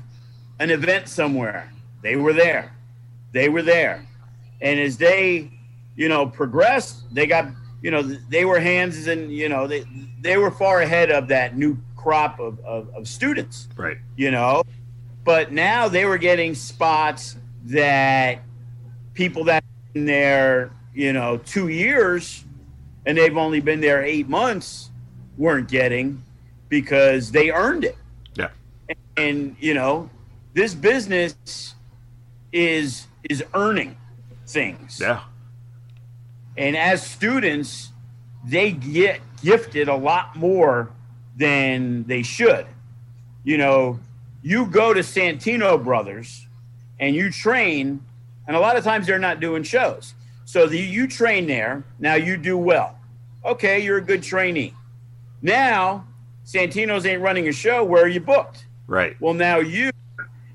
an event somewhere. They were there. They were there. And as they, you know, progressed, they got, you know, they were hands and, you know, they, they were far ahead of that new crop of, of, of students. Right. You know, but now they were getting spots that people that in there, you know, two years and they've only been there eight months weren't getting because they earned it. Yeah. And, and you know, this business is is earning things. Yeah. And as students, they get gifted a lot more than they should. You know, you go to Santino Brothers and you train, and a lot of times they're not doing shows. So the, you train there. Now you do well. Okay, you're a good trainee. Now Santino's ain't running a show. Where are you booked? Right. Well, now you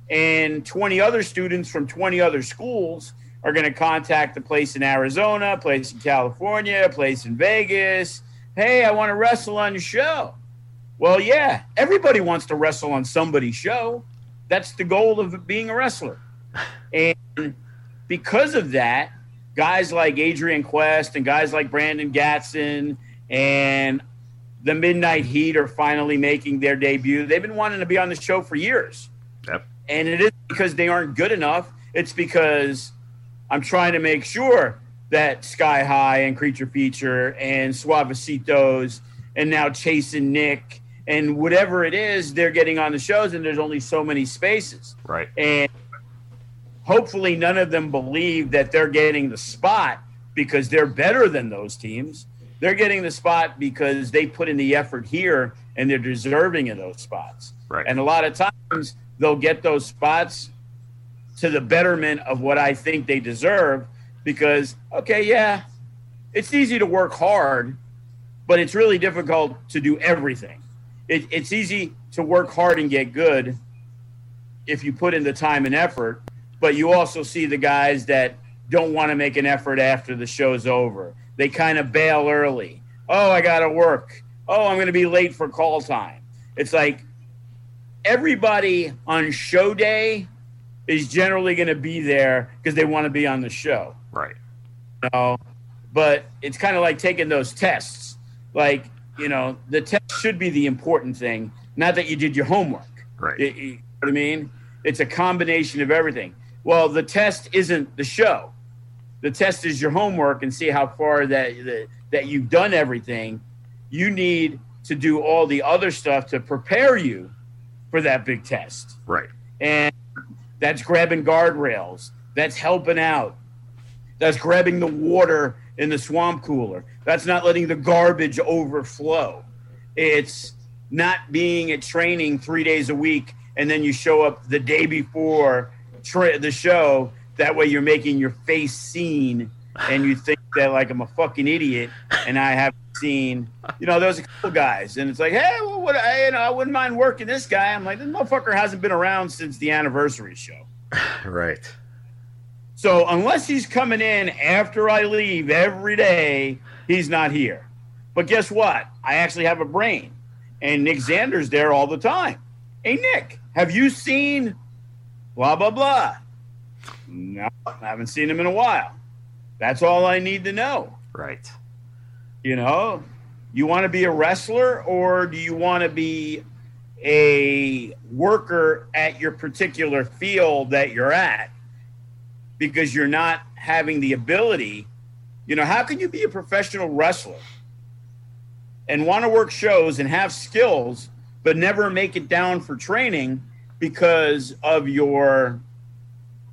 and 20 other students from 20 other schools are going to contact the place in Arizona, place in California, place in Vegas. Hey, I want to wrestle on your show. Well, yeah, everybody wants to wrestle on somebody's show. That's the goal of being a wrestler. And because of that, guys like Adrian Quest and guys like Brandon Gatson and the Midnight Heat are finally making their debut. They've been wanting to be on the show for years. Yep. And it is because they aren't good enough. It's because I'm trying to make sure that Sky High and Creature Feature and Suavecitos and now Chasing Nick and whatever it is, they're getting on the shows and there's only so many spaces. Right. And hopefully none of them believe that they're getting the spot because they're better than those teams they're getting the spot because they put in the effort here and they're deserving of those spots. Right. And a lot of times they'll get those spots to the betterment of what I think they deserve. Because, okay, yeah, it's easy to work hard, but it's really difficult to do everything. It, it's easy to work hard and get good if you put in the time and effort, but you also see the guys that don't want to make an effort after the show's over. They kind of bail early. Oh, I got to work. Oh, I'm going to be late for call time. It's like everybody on show day is generally going to be there because they want to be on the show. Right. You know? But it's kind of like taking those tests. Like, you know, the test should be the important thing, not that you did your homework. Right. You, you know what I mean? It's a combination of everything. Well, the test isn't the show. The test is your homework and see how far that that, that you've done everything. You need to do all the other stuff to prepare you for that big test. Right. And that's grabbing guardrails. That's helping out. That's grabbing the water in the swamp cooler. That's not letting the garbage overflow. It's not being at training three days a week and then you show up the day before tra- the show. That way you're making your face seen and you think that like I'm a fucking idiot and I haven't seen, you know, there's a couple guys and it's like, hey, well, what, I, you know, I wouldn't mind working this guy. I'm like, this motherfucker hasn't been around since the anniversary show. Right. So unless he's coming in after I leave every day, he's not here. But guess what? I actually have a brain, and Nick Xander's there all the time. Hey Nick, have you seen blah blah blah? No, I haven't seen him in a while. That's all I need to know. Right. You know, you want to be a wrestler or do you want to be a worker at your particular field that you're at because you're not having the ability? You know, how can you be a professional wrestler and want to work shows and have skills, but never make it down for training because of your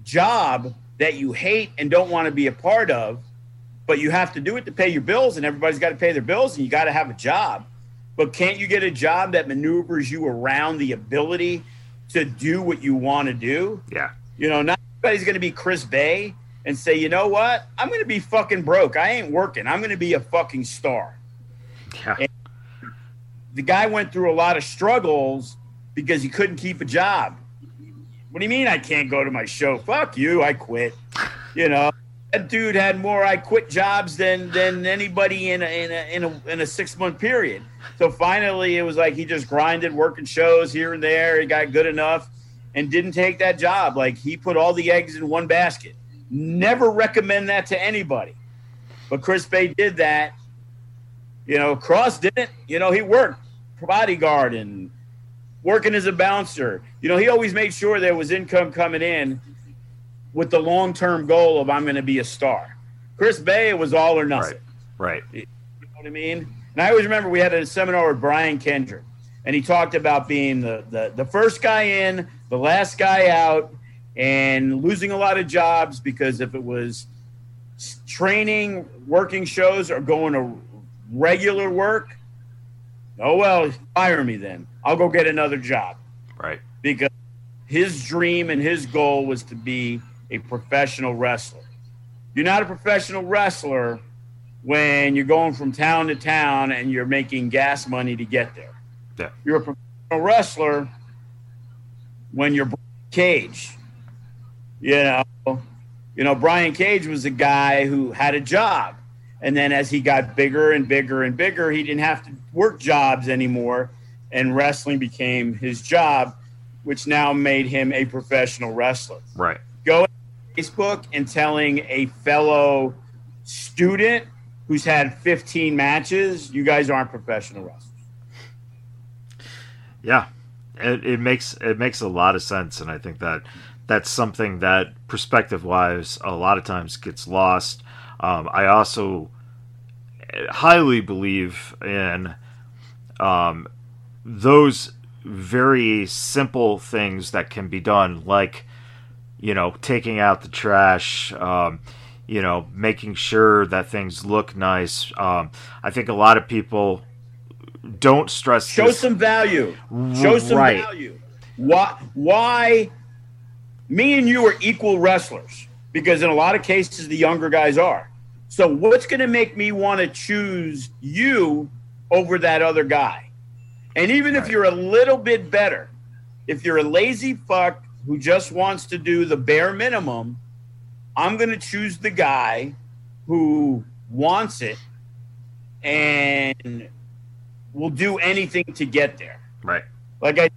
job that you hate and don't want to be a part of? but you have to do it to pay your bills and everybody's got to pay their bills and you got to have a job but can't you get a job that maneuvers you around the ability to do what you want to do Yeah. you know not everybody's going to be chris bey and say you know what i'm going to be fucking broke i ain't working i'm going to be a fucking star Yeah. And- the guy went through a lot of struggles because he couldn't keep a job what do you mean i can't go to my show fuck you i quit you know that dude had more I quit jobs than than anybody in a, in a, in a, in a six month period. So finally, it was like he just grinded, working shows here and there. He got good enough and didn't take that job. Like he put all the eggs in one basket. Never recommend that to anybody. But Chris Bey did that. You know, Kross didn't. You know, he worked bodyguard and working as a bouncer. You know, he always made sure there was income coming in with the long term goal of I'm going to be a star. Chris Bey, it was all or nothing. Right. right. You know what I mean? And I always remember we had a seminar with Brian Kendrick, and he talked about being the, the, the first guy in, the last guy out, and losing a lot of jobs because if it was training, working shows, or going to regular work, oh, well, fire me then. I'll go get another job Right. because his dream and his goal was to be a professional wrestler. You're not a professional wrestler when you're going from town to town and you're making gas money to get there. Yeah. You're a professional wrestler when you're Brian Cage. You know, you know Brian Cage was a guy who had a job, and then as he got bigger and bigger and bigger, he didn't have to work jobs anymore, and wrestling became his job, which now made him a professional wrestler Right. going Facebook and telling a fellow student who's had 15 matches, you guys aren't professional wrestlers. Yeah, it, it makes it makes a lot of sense, and I think that that's something that perspective wise a lot of times gets lost. Um, I also highly believe in um, those very simple things that can be done, like you know taking out the trash. Um, you know, making sure that things look nice. Um, I think a lot of people don't stress Show this. some value. Show some Right. value. Why? Why? Me and you are equal wrestlers because in a lot of cases the younger guys are. So what's going to make me want to choose you over that other guy? And even if you're a little bit better, if you're a lazy fuck who just wants to do the bare minimum, I'm going to choose the guy who wants it and will do anything to get there. Right. Like I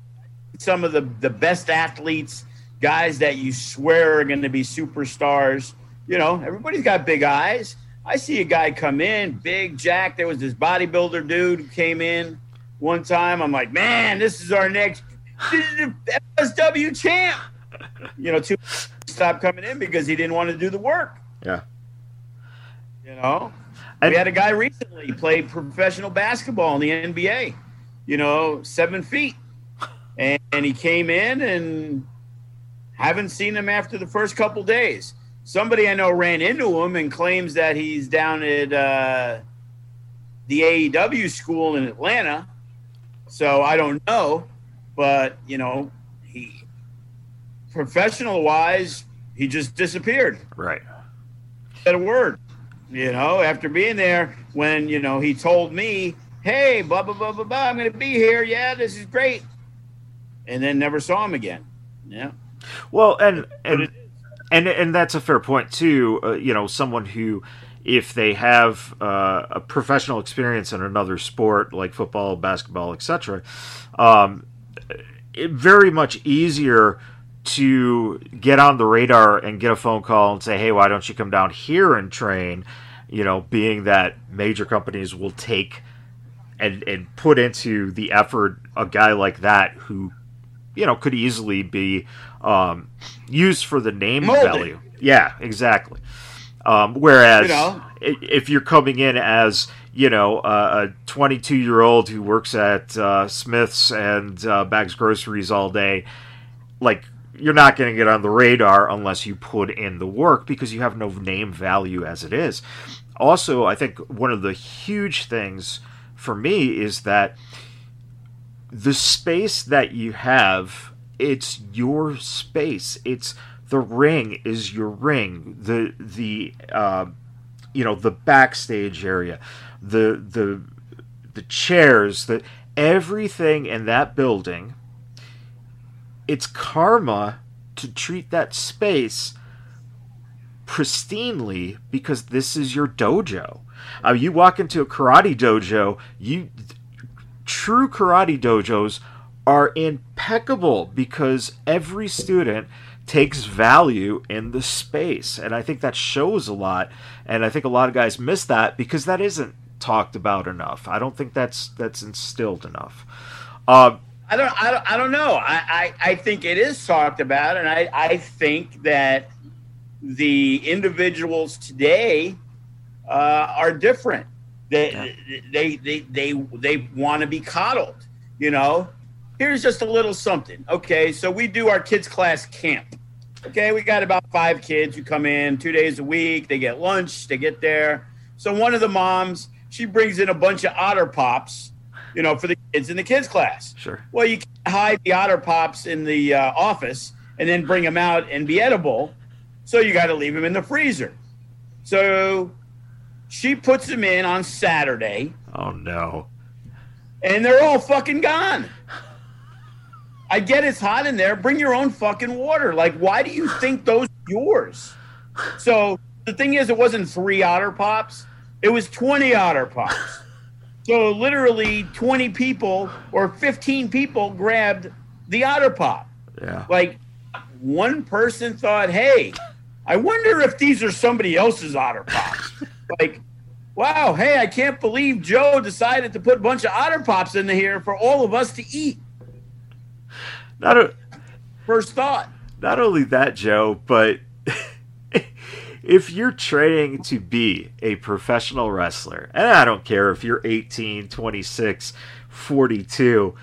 some of the the best athletes, guys that you swear are going to be superstars. You know, everybody's got big eyes. I see a guy come in, big Jack. There was this bodybuilder dude who came in one time. I'm like, man, this is our next FSW champ. You know, two stopped coming in because he didn't want to do the work. Yeah. You know, we had a guy recently play professional basketball in the NBA. You know, seven feet, and, and he came in and haven't seen him after the first couple days. Somebody I know ran into him and claims that he's down at uh, the AEW school in Atlanta. So I don't know, but you know, he professional wise, he just disappeared Right. said a word. You know, after being there, when you know he told me, "Hey, blah blah blah blah blah, I'm going to be here. Yeah, this is great," and then never saw him again. Yeah, Well, and and and and that's a fair point too. Uh, you know, someone who, if they have uh, a professional experience in another sport like football, basketball, etc., um, very much easier to get on the radar and get a phone call and say, "Hey, why don't you come down here and train?" You know, being that major companies will take and and put into the effort a guy like that who you know could easily be um, used for the name Molded. value. Yeah, exactly. Um, whereas You know. if you're coming in as you know uh, a 22 year old who works at uh, Smith's and uh, bags groceries all day, like you're not going to get on the radar unless you put in the work because you have no name value as it is. Also, I think one of the huge things for me is that the space that you have it's your space it's the ring is your ring. The the uh, you know the backstage area the the the chairs the everything in that building it's karma to treat that space pristinely because this is your dojo. Uh, you walk into a karate dojo you true karate dojos are impeccable because every student takes value in the space and i think that shows a lot and i think a lot of guys miss that because that isn't talked about enough i don't think that's that's instilled enough um, I don't, I don't, I don't know. I, I, I think it is talked about, and I, I think that the individuals today uh, are different. They, they, they, they, they want to be coddled. You know, here's just a little something. Okay, so we do our kids class camp. Okay, we got about five kids who come in two days a week. They get lunch. They get there. So one of the moms, she brings in a bunch of otter pops, you know, for the kids in the kids class. sure Well, you can't hide the otter pops in the uh, office and then bring them out and be edible. So you got to leave them in the freezer. So she puts them in on Saturday oh no and they're all fucking gone. I get it's hot in there. Bring your own fucking water. Like, why do you think those are yours? So the thing is, it wasn't three otter pops, it was 20 otter pops. So literally 20 people or 15 people grabbed the otter pop. yeah Like one person thought, hey, I wonder if these are somebody else's otter pops. like, wow, hey, I can't believe Joe decided to put a bunch of otter pops in here for all of us to eat. Not a, First thought. not only that, Joe, but if you're training to be a professional wrestler, and I don't care if you're 18, 26, 42,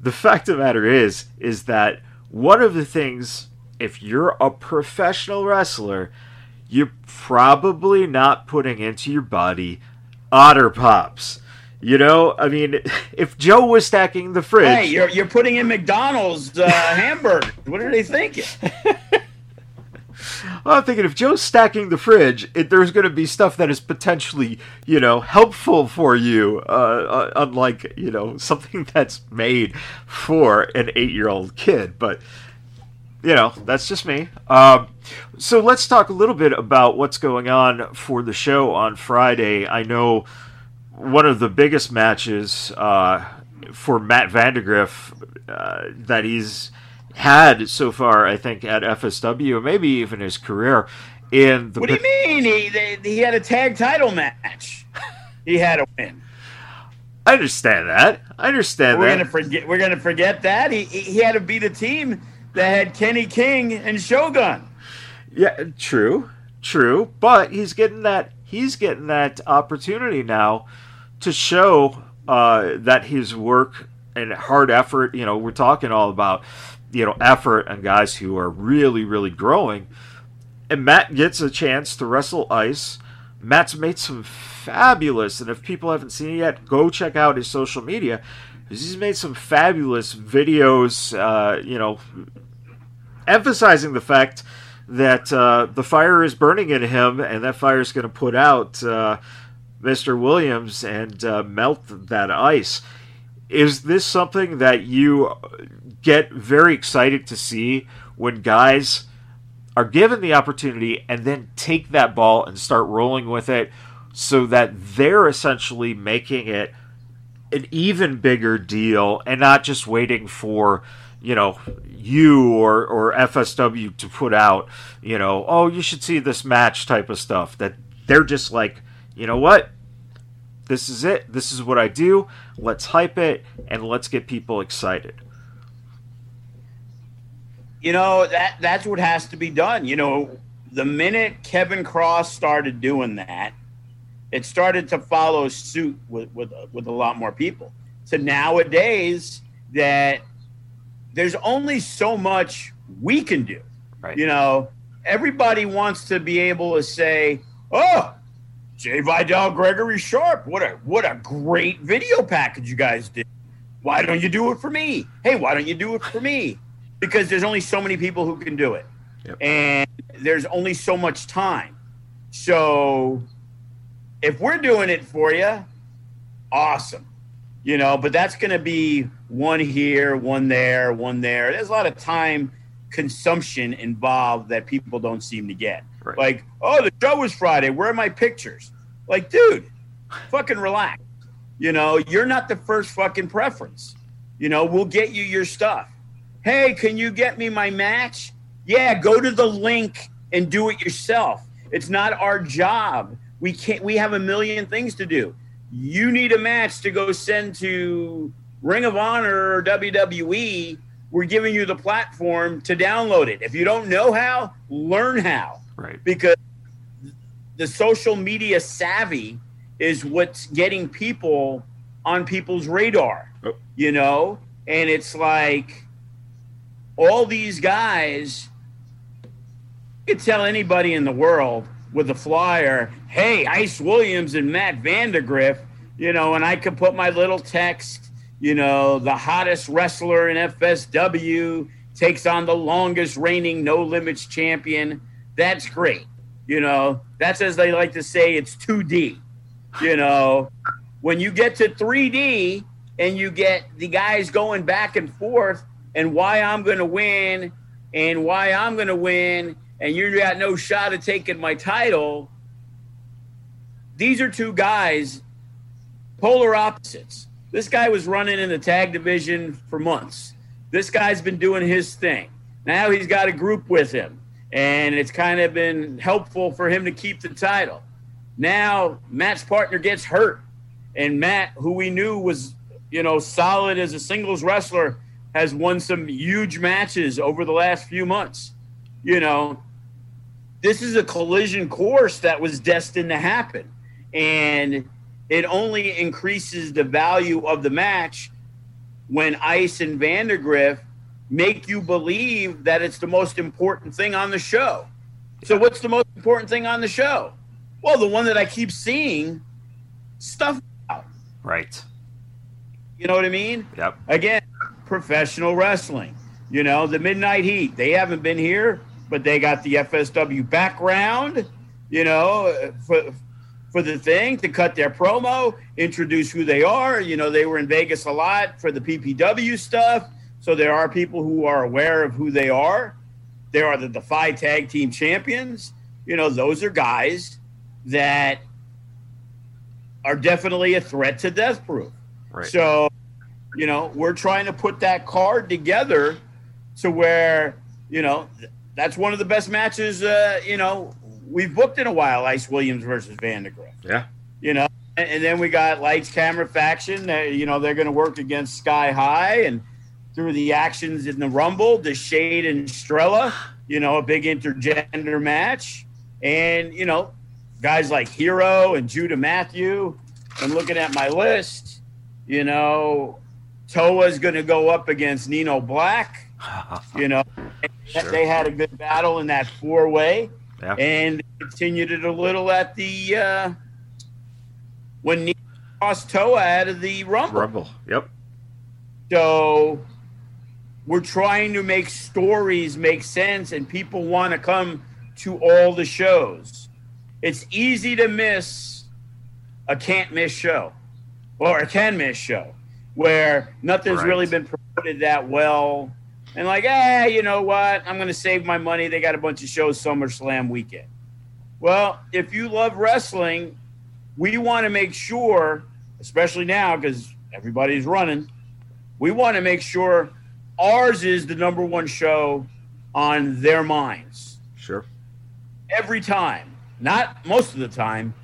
the fact of the matter is, is that one of the things, if you're a professional wrestler, you're probably not putting into your body otter pops. You know, I mean, if Joe was stacking the fridge, hey, you're you're putting in McDonald's uh, hamburger. What are they thinking? Well, I'm thinking if Joe's stacking the fridge, it, there's going to be stuff that is potentially, you know, helpful for you, uh, uh, unlike, you know, something that's made for an eight year old kid. But, you know, that's just me. Um, so let's talk a little bit about what's going on for the show on Friday. I know one of the biggest matches uh, for Matt Vandagriff uh, that he's had so far, I think, at FSW, maybe even his career. In the what do you mean? He they, he had a tag title match. he had a win. I understand that. I understand we're that. Gonna forget, we're gonna forget that. He he had to beat a team that had Kenny King and Shogun. Yeah, true, true. But he's getting that. He's getting that opportunity now to show uh, that his work and hard effort. You know, we're talking all about you know effort and guys who are really really growing. And Matt gets a chance to wrestle Ice. Matt's made some fabulous, and if people haven't seen it yet, go check out his social media. He's made some fabulous videos, uh, you know, emphasizing the fact that uh, the fire is burning in him, and that fire is going to put out uh, Mr. Williams and uh, melt that ice. Is this something that you get very excited to see when guys are given the opportunity and then take that ball and start rolling with it so that they're essentially making it an even bigger deal and not just waiting for you know you or or FSW to put out you know oh you should see this match type of stuff that they're just like you know what this is it this is what I do let's hype it and let's get people excited you know that that's what has to be done. You know, the minute Kevin Kross started doing that, it started to follow suit with with with a lot more people. So nowadays that there's only so much we can do. Right. You know, everybody wants to be able to say, "Oh, Jai Vidal, Gregory Sharp, what a what a great video package you guys did. Why don't you do it for me? Hey, why don't you do it for me?" because there's only so many people who can do it. Yep. And there's only so much time. So if we're doing it for you, awesome. You know, but that's going to be one here, one there, one there. There's a lot of time consumption involved that people don't seem to get. Right. Like, oh, the show was Friday. Where are my pictures? Like, dude, fucking relax. You know, you're not the first fucking preference. You know, we'll get you your stuff. Hey, can you get me my match? Yeah, go to the link and do it yourself. It's not our job. We can't we have a million things to do. You need a match to go send to Ring of Honor or WWE. We're giving you the platform to download it. If you don't know how, learn how. Right. Because the social media savvy is what's getting people on people's radar. Oh. You know? And it's like all these guys, you could tell anybody in the world with a flyer, hey, Ice Williams and Matt Vandagriff, you know, and I could put my little text, you know, the hottest wrestler in FSW takes on the longest reigning no limits champion. That's great. You know, that's as they like to say, it's 2D. You know, when you get to 3D and you get the guys going back and forth, and why I'm going to win and why I'm going to win and you got no shot at taking my title. These are two guys, polar opposites. This guy was running in the tag division for months. This guy's been doing his thing. Now he's got a group with him, and it's kind of been helpful for him to keep the title. Now Matt's partner gets hurt, and Matt, who we knew was, you know, solid as a singles wrestler, has won some huge matches over the last few months. You know, this is a collision course that was destined to happen. And it only increases the value of the match when Ice and Vandagriff make you believe that it's the most important thing on the show. So, what's the most important thing on the show? Well, the one that I keep seeing stuff about Right. You know what I mean? Yep. Again, professional wrestling. You know, the Midnight Heat, they haven't been here, but they got the FSW background, you know, for, for the thing to cut their promo, introduce who they are. You know, they were in Vegas a lot for the PPW stuff. So there are people who are aware of who they are. There are the Defy Tag Team Champions. You know, those are guys that are definitely a threat to Death Proof. Right. So, you know, we're trying to put that card together to where, you know, that's one of the best matches, uh, you know, we've booked in a while Ice Williams versus Vandagriff. Yeah. You know, and, and then we got Lights Camera Faction. Uh, you know, they're going to work against Sky High and through the actions in the Rumble, the Shade and Strella, you know, a big intergender match. And, you know, guys like Hero and Judah Matthew. I'm looking at my list. You know, Toa's going to go up against Nino Black. You know, Sure. they had a good battle in that four way Yeah. and continued it a little at the uh, when Nino lost Toa out of the Rumble. Rumble. Yep. So we're trying to make stories make sense and people want to come to all the shows. It's easy to miss a can't miss show or a can miss show where nothing's Right. really been promoted that well. And like, eh, you know what? I'm going to save my money. They got a bunch of shows SummerSlam weekend. Well, if you love wrestling, we want to make sure, especially now because everybody's running, we want to make sure ours is the number one show on their minds Sure. every time. Not most of the time,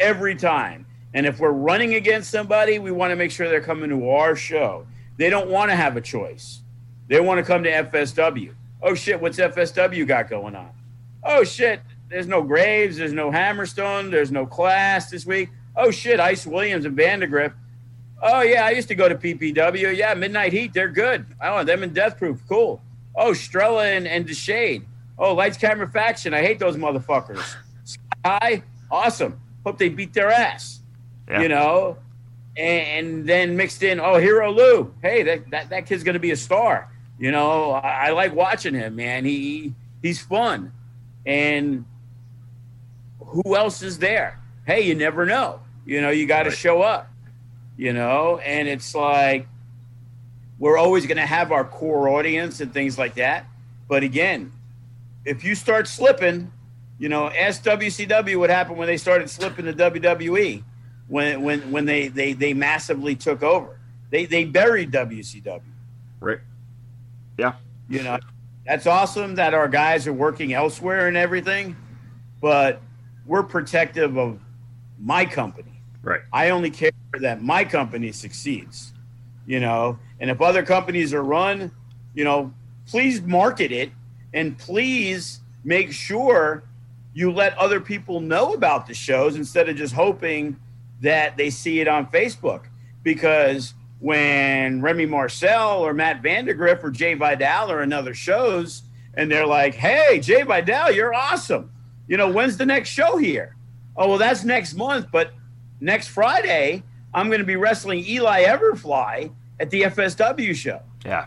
every time. And if we're running against somebody, we want to make sure they're coming to our show. They don't want to have a choice. They want to come to FSW. Oh shit, what's FSW got going on? Oh shit, there's no Graves, there's no Hammerstone, there's no class this week. Oh shit, Ice Williams and Vandagriff. Oh yeah, I used to go to PPW. Yeah, Midnight Heat, they're good. I want them in Death Proof, cool. Oh, Strella and, and Deshade. Oh, Lights Camera Faction. I hate those motherfuckers. Sky awesome. Hope they beat their ass. Yeah. You know? And, and then mixed in, oh, Hero Lou. Hey, that, that, that kid's gonna be a star. You know, I, I like watching him, man. He he's fun. And who else is there? Hey, you never know. You know, you got to Right. show up. You know, and it's like we're always going to have our core audience and things like that. But again, if you start slipping, you know, ask WCW what happened when they started slipping to WWE when when when they they they massively took over. They they buried WCW. Right. Yeah. You know, that's awesome that our guys are working elsewhere and everything, but we're protective of my company. Right. I only care that my company succeeds, you know. And if other companies are run, you know, please market it and please make sure you let other people know about the shows instead of just hoping that they see it on Facebook. Because when Remy Marcel or Matt Vandagriff or Jai Vidal or another shows, and they're like, "Hey, Jai Vidal, you're awesome. You know, when's the next show here?" Oh, well, that's next month, but next Friday I'm going to be wrestling Eli Everfly at the FSW show Yeah.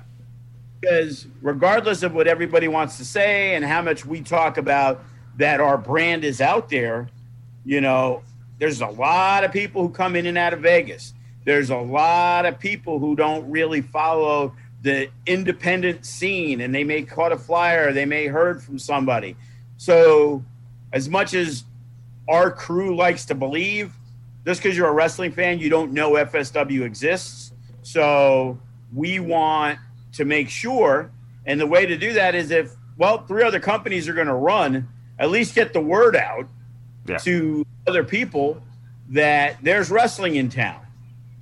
because regardless of what everybody wants to say and how much we talk about that our brand is out there, you know, there's a lot of people who come in and out of Vegas. There's a lot of people who don't really follow the independent scene and they may caught a flyer, they may heard from somebody. So as much as our crew likes to believe, just because you're a wrestling fan, you don't know FSW exists. So we want to make sure, and the way to do that is if, well, three other companies are going to run, at least get the word out Yeah. to other people that there's wrestling in town.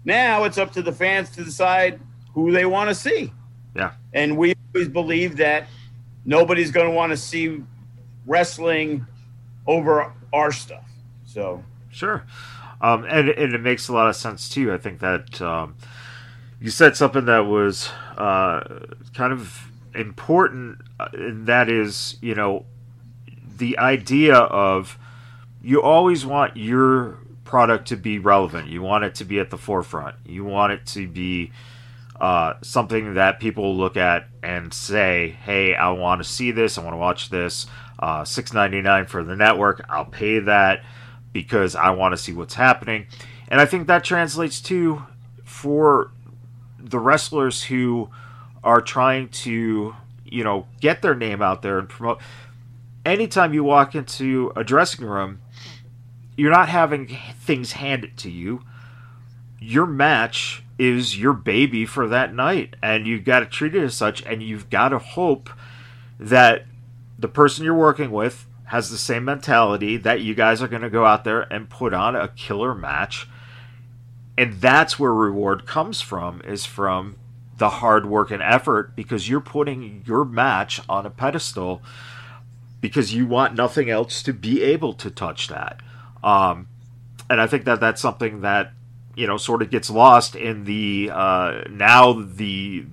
Now it's up to the fans to decide who they want to see. Yeah. And we always believe that nobody's going to want to see wrestling over our stuff. So, Sure. Um, and, and it makes a lot of sense too. I think that um, you said something that was uh, kind of important, uh, and that is, you know, the idea of you always want your product to be relevant. You want it to be at the forefront. You want it to be uh, something that people look at and say, "Hey, I want to see this. I want to watch this." Uh, Six ninety nine for the network. I'll pay that because I want to see what's happening. And I think that translates to for the wrestlers who are trying to, you know, get their name out there and promote. Anytime you walk into a dressing room, you're not having things handed to you. Your match is your baby for that night, and you've got to treat it as such, and you've got to hope that the person you're working with has the same mentality that you guys are going to go out there and put on a killer match. And that's where reward comes from is from the hard work and effort because you're putting your match on a pedestal because you want nothing else to be able to touch that. Um, and i think that that's something that you know sort of gets lost in the uh, now the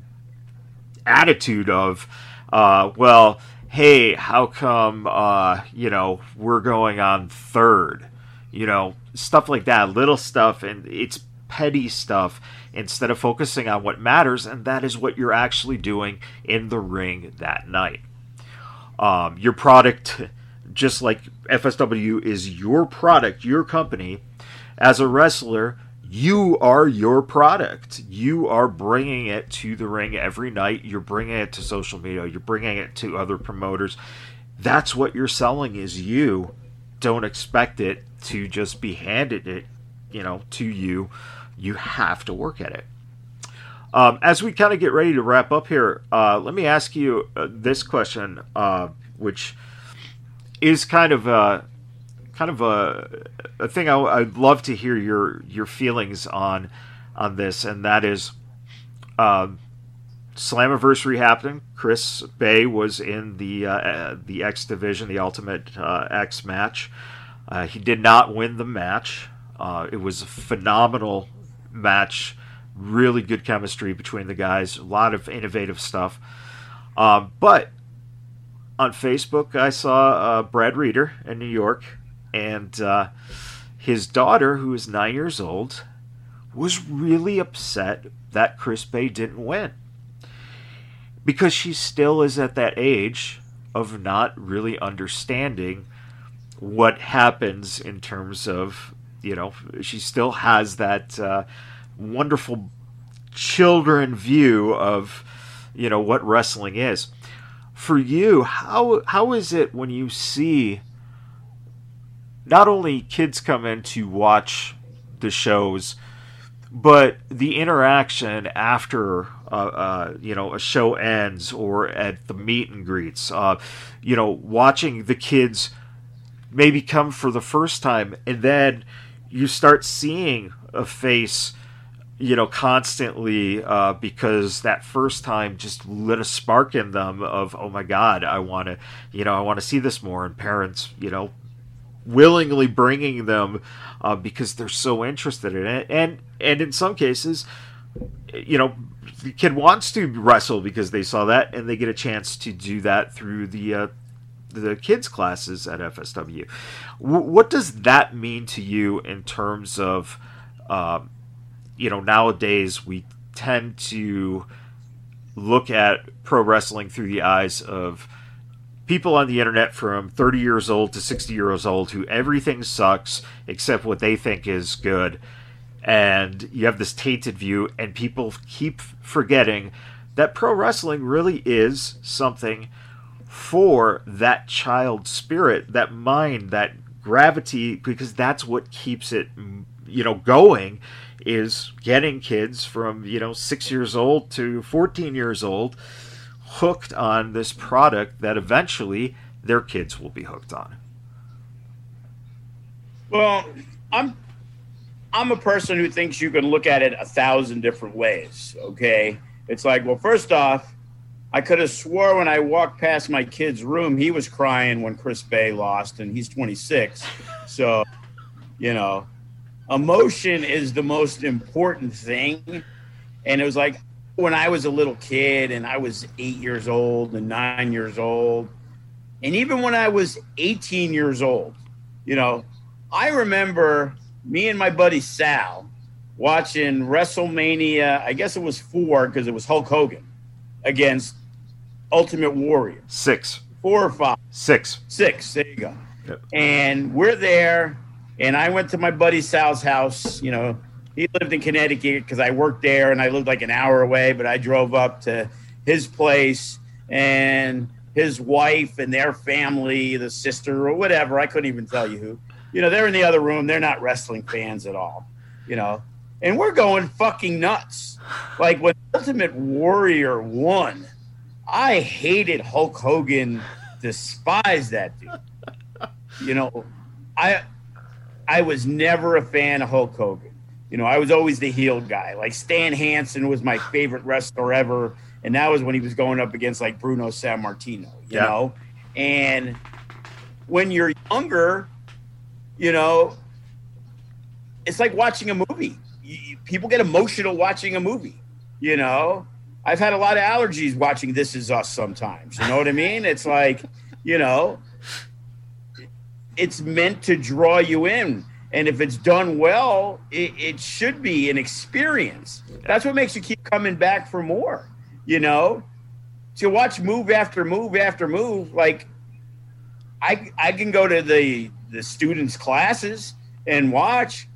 attitude of uh, well hey how come uh, you know we're going on third you know stuff like that little stuff and it's petty stuff instead of focusing on what matters, and that is what you're actually doing in the ring that night. Um, your product, just like FSW is your product, your company, as a wrestler, you are your product. You are bringing it to the ring every night. You're bringing it to social media. You're bringing it to other promoters. That's what you're selling is you. Don't expect it to just be handed it, you know, to you you have to work at it. Um, as we kind of get ready to wrap up here, uh, let me ask you uh, this question, uh, which is kind of a kind of a, a thing I, would love to hear your your feelings on on this, and that is um, Slammiversary happening. Chris Bey was in the uh, uh, the X division, the Ultimate uh, X match. he did not win the match. it was a phenomenal match. Really good chemistry between the guys. A lot of innovative stuff. Um, but on Facebook, I saw uh, Brad Reeder in New York, and uh, his daughter, who is nine years old, was really upset that Chris Bey didn't win because she still is at that age of not really understanding what happens in terms of you know, she still has that uh, wonderful children view of, you know, what wrestling is. For you, how how is it when you see not only kids come in to watch the shows, but the interaction after uh, uh, you know a show ends or at the meet and greets, uh, you know, watching the kids maybe come for the first time and then you start seeing a face you know constantly uh, because that first time just lit a spark in them of oh my god i want to you know i want to see this more and parents you know willingly bringing them uh, because they're so interested in it and and in some cases you know the kid wants to wrestle because they saw that and they get a chance to do that through the uh, the kids classes at FSW. W- what does that mean to you in terms of, um, you know, nowadays we tend to look at pro wrestling through the eyes of people on the internet from 30 years old to 60 years old who everything sucks except what they think is good. And you have this tainted view, and people keep forgetting that pro wrestling really is something for that child spirit, that mind, that gravity, because that's what keeps it, you know, going is getting kids from, you know, six years old to 14 years old hooked on this product that eventually their kids will be hooked on. Well, I'm I'm a person who thinks you can look at it a thousand different ways. Okay, it's like, well, first off, I could have swore when I walked past my kid's room, he was crying when Chris Bey lost, and he's 26. So, you know, emotion is the most important thing. And it was like when I was a little kid and I was eight years old and nine years old, and even when I was 18 years old, you know, I remember me and my buddy Sal watching WrestleMania. I guess it was four because it was Hulk Hogan against Ultimate Warrior. Six. Four or five. Six. Six. There you go. Yep. And we're there, and I went to my buddy Sal's house. You know, he lived in Connecticut because I worked there, and I lived like an hour away. But I drove up to his place, and his wife and their family, the sister or whatever. I couldn't even tell you who. You know, they're in the other room. They're not wrestling fans at all. You know, and we're going fucking nuts. Like when Ultimate Warrior won, I hated Hulk Hogan, despised that dude. You know, I I was never a fan of Hulk Hogan. You know, I was always the heel guy. Like Stan Hansen was my favorite wrestler ever, and that was when he was going up against like Bruno Sammartino. You Yeah. know, and when you're younger, you know, it's like watching a movie. You- people get emotional watching a movie. You know, I've had a lot of allergies watching This Is Us sometimes. You know what I mean? It's like, you know, it's meant to draw you in. And if it's done well, it, it should be an experience. That's what makes you keep coming back for more. You know, to watch move after move after move, like I I can go to the the students' classes and watch.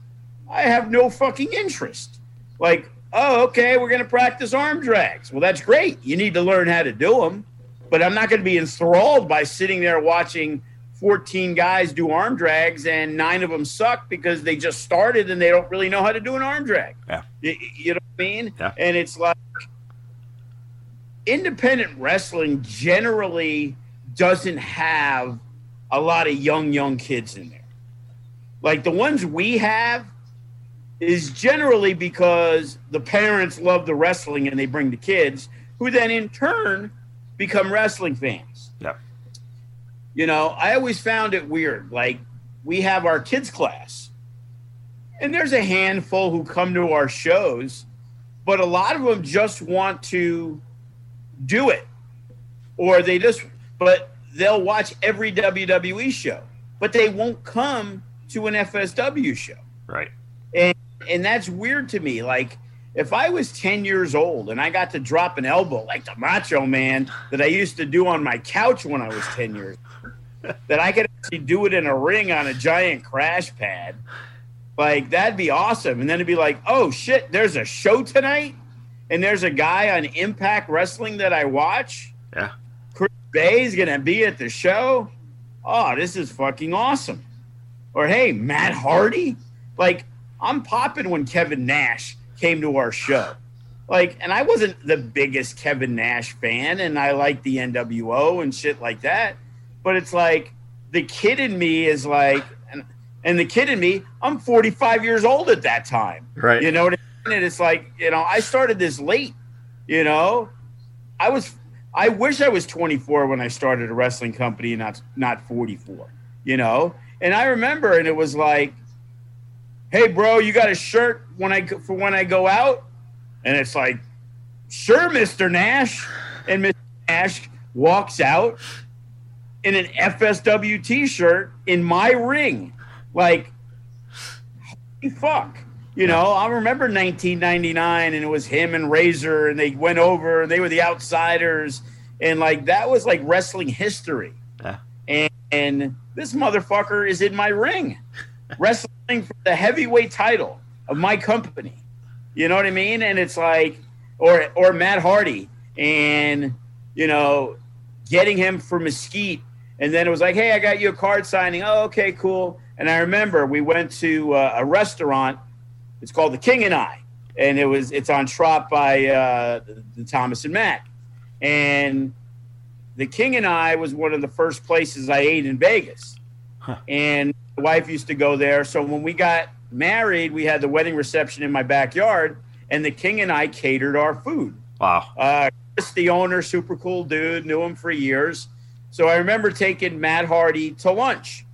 I have no fucking interest. Like, oh, okay, we're gonna practice arm drags. Well, that's great. You need to learn how to do them, but I'm not gonna be enthralled by sitting there watching 14 guys do arm drags and nine of them suck because they just started and they don't really know how to do an arm drag. Yeah. You, you know what I mean? Yeah. And it's like independent wrestling generally doesn't have a lot of young young kids in there like the ones we have is generally because the parents love the wrestling and they bring the kids who then in turn become wrestling fans Yeah. You know i always found it weird like we have our kids class and there's a handful who come to our shows but a lot of them just want to do it or they just but they'll watch every WWE show but they won't come to an FSW show Right. and and that's weird to me like if I was 10 years old and I got to drop an elbow like the macho man that I used to do on my couch when I was 10 years old, that I could actually do it in a ring on a giant crash pad like that'd be awesome and then it'd be like oh shit there's a show tonight and there's a guy on Impact Wrestling that I watch Yeah. Chris Bey's gonna be at the show. Oh, this is fucking awesome. Or hey, Matt Hardy. Like, I'm popping when Kevin Nash came to our show. Like, and I wasn't the biggest Kevin Nash fan, and I like the NWO and shit like that. But it's like the kid in me is like, and, and the kid in me, I'm 45 years old at that time. Right. You know what I mean? And it's like, you know, I started this late, you know. I was I wish I was 24 when I started a wrestling company and not not 44, you know? And I remember and it was like, "Hey bro, you got a shirt when I go- for when I go out?" And it's like, "Sure, Mr. Nash." And Mr. Nash walks out in an FSW t-shirt in my ring. Like holy fuck. You know, I remember 1999 and it was him and Razor and they went over and they were the outsiders and like that was like wrestling history. Yeah. And, and this motherfucker is in my ring wrestling for the heavyweight title of my company. You know what I mean? And it's like or or Matt Hardy and you know getting him for Mesquite and then it was like, "Hey, I got you a card signing." Oh, okay, cool. And I remember we went to uh, a restaurant it's called The King and I, and it was it's on Trop by uh, the Thomas and Mack, and The King and I was one of the first places I ate in Vegas, and my wife used to go there. So when we got married, we had the wedding reception in my backyard, and The King and I catered our food. Wow. Uh, Chris, the owner, super cool dude, knew him for years. So I remember taking Matt Hardy to lunch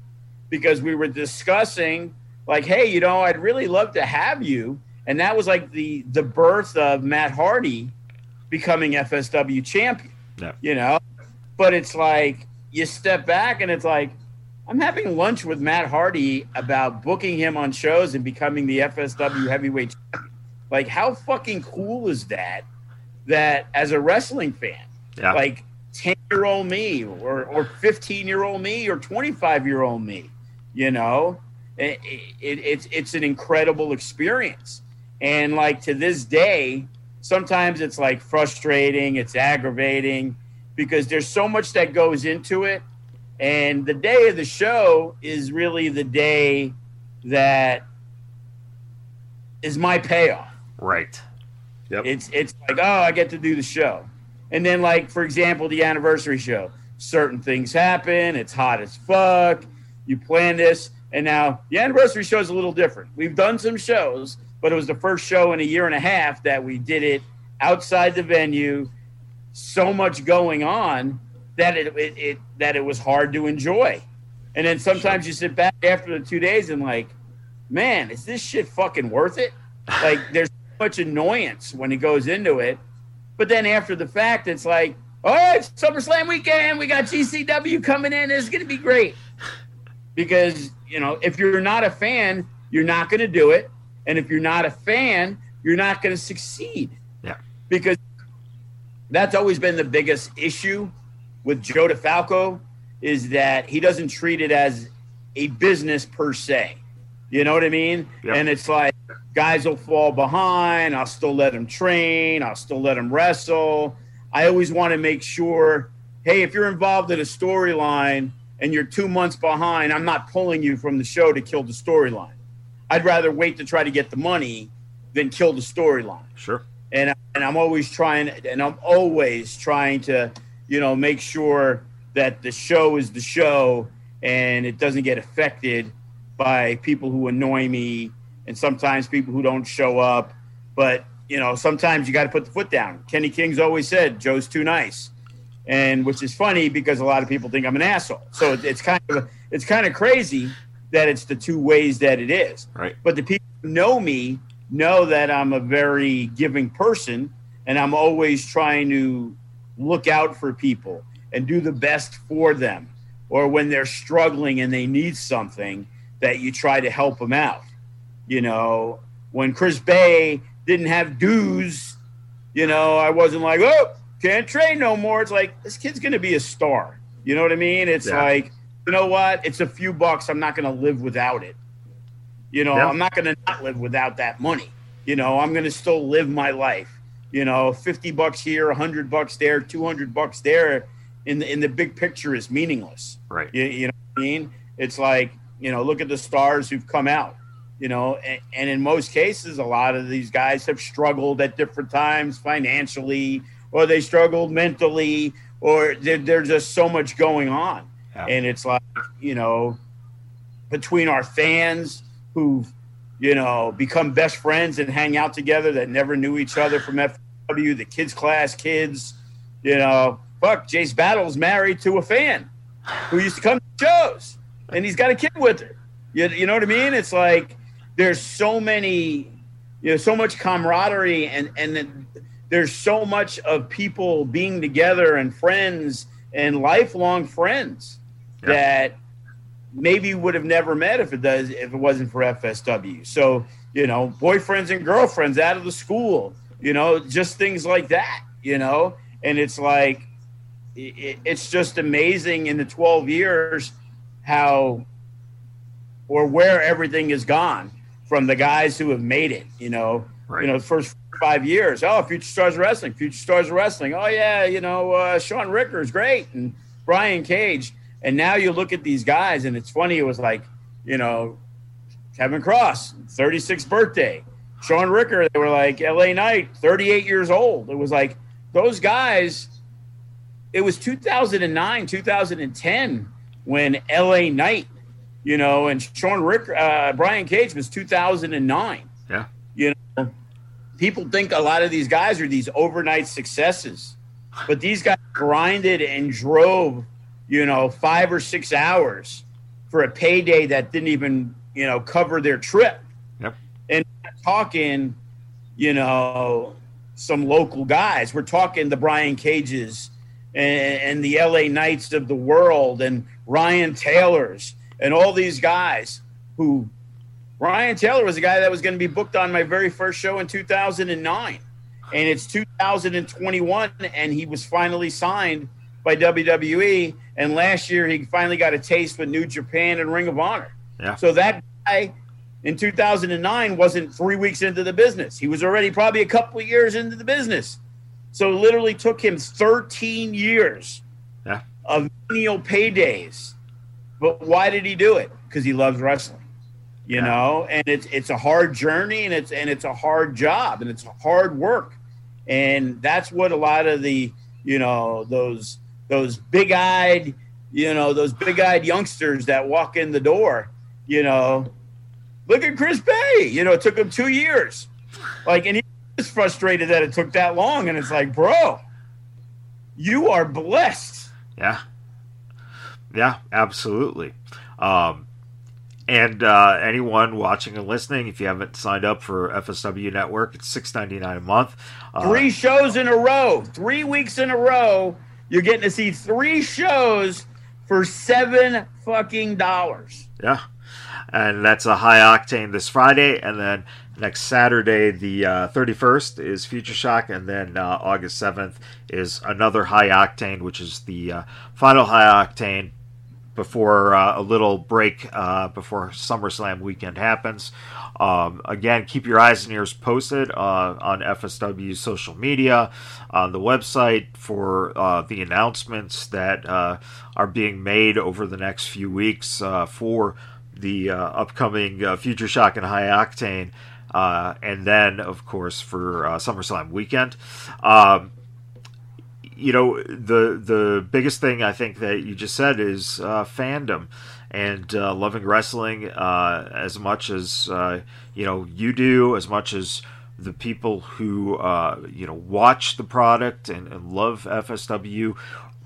because we were discussing, like, hey, you know, I'd really love to have you. And that was like the the birth of Matt Hardy becoming FSW champion. Yeah. You know, but it's like you step back and it's like, I'm having lunch with Matt Hardy about booking him on shows and becoming the FSW heavyweight champion. Like, how fucking cool is that? That as a wrestling fan, Yeah. like 10 year old me or, or 15 year old me or 25 year old me, you know, it, it, it's, it's an incredible experience. And like to this day, sometimes it's like frustrating, it's aggravating because there's so much that goes into it. And the day of the show is really the day that is my payoff. Right. Yep. It's it's like, oh, I get to do the show. And then like for example, the anniversary show. Certain things happen, it's hot as fuck. You plan this, and now the anniversary show is a little different. We've done some shows, but it was the first show in a year and a half that we did it outside the venue. So much going on that it, it, it that it was hard to enjoy. And then sometimes you sit back after the two days and like, man, is this shit fucking worth it? Like there's so much annoyance when it goes into it. But then after the fact, it's like, all right, SummerSlam weekend, we got GCW coming in. It's gonna be great. Because, you know, if you're not a fan, you're not gonna do it. And if you're not a fan, you're not gonna succeed. Yeah. Because that's always been the biggest issue with Joe DeFalco is that he doesn't treat it as a business per se. You know what I mean? Yep. And it's like guys will fall behind. I'll still let them train. I'll still let them wrestle. I always want to make sure, hey, if you're involved in a storyline and you're two months behind, I'm not pulling you from the show to kill the storyline. I'd rather wait to try to get the money than kill the storyline Sure. and and I'm always trying and I'm always trying to you know make sure that the show is the show and it doesn't get affected by people who annoy me and sometimes people who don't show up. But you know sometimes you got to put the foot down. Kenny King's always said Joe's too nice. And which is funny because a lot of people think I'm an asshole. So it- it's kind of it's kind of crazy that it's the two ways that it is. Right. but the people who know me know that I'm a very giving person and I'm always trying to look out for people and do the best for them. Or when they're struggling and they need something, that you try to help them out. You know, when Chris Bey didn't have dues, you know, I wasn't like, oh, can't train no more. It's like, this kid's going to be a star. You know what I mean? It's Yeah. like, you know what? It's a few bucks. I'm not going to live without it. You know, Yeah. I'm not going to not live without that money. You know, I'm going to still live my life. You know, 50 bucks here, 100 bucks there, 200 bucks there in the in the big picture is meaningless. Right. You, you know what I mean? It's like, you know, look at the stars who've come out, you know, and, and in most cases, a lot of these guys have struggled at different times financially, or they struggled mentally, or there's just so much going on. Yeah. And it's like, you know, between our fans who've, you know, become best friends and hang out together that never knew each other from FW, the kids class kids, you know, fuck, Jace Battle's married to a fan who used to come to shows and he's got a kid with her. You, you know what I mean? It's like there's so many, you know, so much camaraderie and, and there's so much of people being together and friends and lifelong friends Yeah. that maybe would have never met if it does if it wasn't for FSW. So, you know, boyfriends and girlfriends out of the school, you know, just things like that, you know, and it's like it, it's just amazing in the 12 years how or where everything has gone from the guys who have made it, you know, Right. you know, the first five years. Oh, Future Stars Wrestling, Future Stars Wrestling. Oh yeah, you know, uh, Shaun Ricker is great and Brian Cage. And now you look at these guys, and it's funny. It was like, you know, Kevin Kross, 36th birthday. Shaun Ricker, they were like LA Knight, 38 years old. It was like those guys. It was 2009, 2010 when LA Knight, you know, and Shaun Ricker, uh, Brian Cage was 2009 Yeah. you know, people think a lot of these guys are these overnight successes, but these guys grinded and drove, you know, five or six hours for a payday that didn't even, you know, cover their trip. Talking, you know, some local guys. We're talking the Brian Cages and, and the LA Knights of the world and Ryan Taylor's and all these guys who Ryan Taylor was a guy that was going to be booked on my very first show in 2009. And it's 2021, and he was finally signed by WWE. And last year, he finally got a taste with New Japan and Ring of Honor. Yeah. So that guy in 2009 wasn't three weeks into the business. He was already probably a couple of years into the business. So it literally took him 13 years Yeah. of menial paydays. But why did he do it? Because he loves wrestling. You Yeah. know, and it's it's a hard journey and it's and it's a hard job and it's hard work. And that's what a lot of the, you know, those those big-eyed, you know, those big-eyed youngsters that walk in the door, you know, look at Chris Bey. You know, it took him two years. Like, and he was frustrated that it took that long. And it's like, bro, you are blessed. Yeah. Yeah, absolutely. Um, and uh, anyone watching and listening, if you haven't signed up for FSW Network, it's six ninety nine a month. Uh, Three shows in a row, three weeks in a row. You're getting to see three shows for seven fucking dollars. Yeah, and that's a high octane this Friday, and then next Saturday, the thirty first, is Future Shock, and then uh, August seventh is another high octane, which is the uh, final high octane before uh, a little break uh, before SummerSlam weekend happens. Um, again, keep your eyes and ears posted uh, on FSW's social media, on the website for uh, the announcements that uh, are being made over the next few weeks uh, for the uh, upcoming uh, Future Shock and High Octane. Uh, and then, of course, for uh, SummerSlam weekend. Um, you know the the biggest thing I think that you just said is uh, fandom and uh, loving wrestling uh, as much as you know you do, as much as the people who you know watch the product and, and love FSW.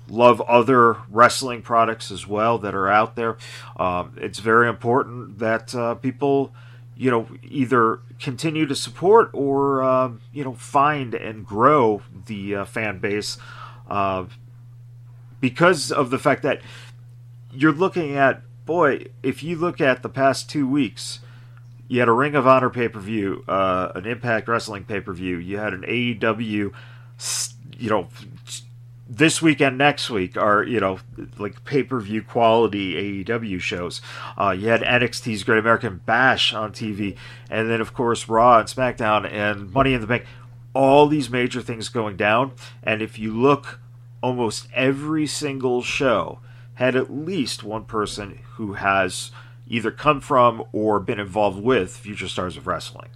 Love other wrestling products as well that are out there. Um, it's very important that uh, people, you know, either continue to support or um, you know find and grow the uh, fan base uh, because of the fact that you're looking at boy if you look at the past two weeks you had a ring of honor pay-per-view uh, an impact wrestling pay-per-view you had an aew you know this weekend next week are you know like pay-per-view quality aew shows uh, you had nxt's great american bash on tv and then of course raw and smackdown and money in the bank all these major things going down. And if you look, almost every single show had at least one person who has either come from or been involved with Future Stars of Wrestling.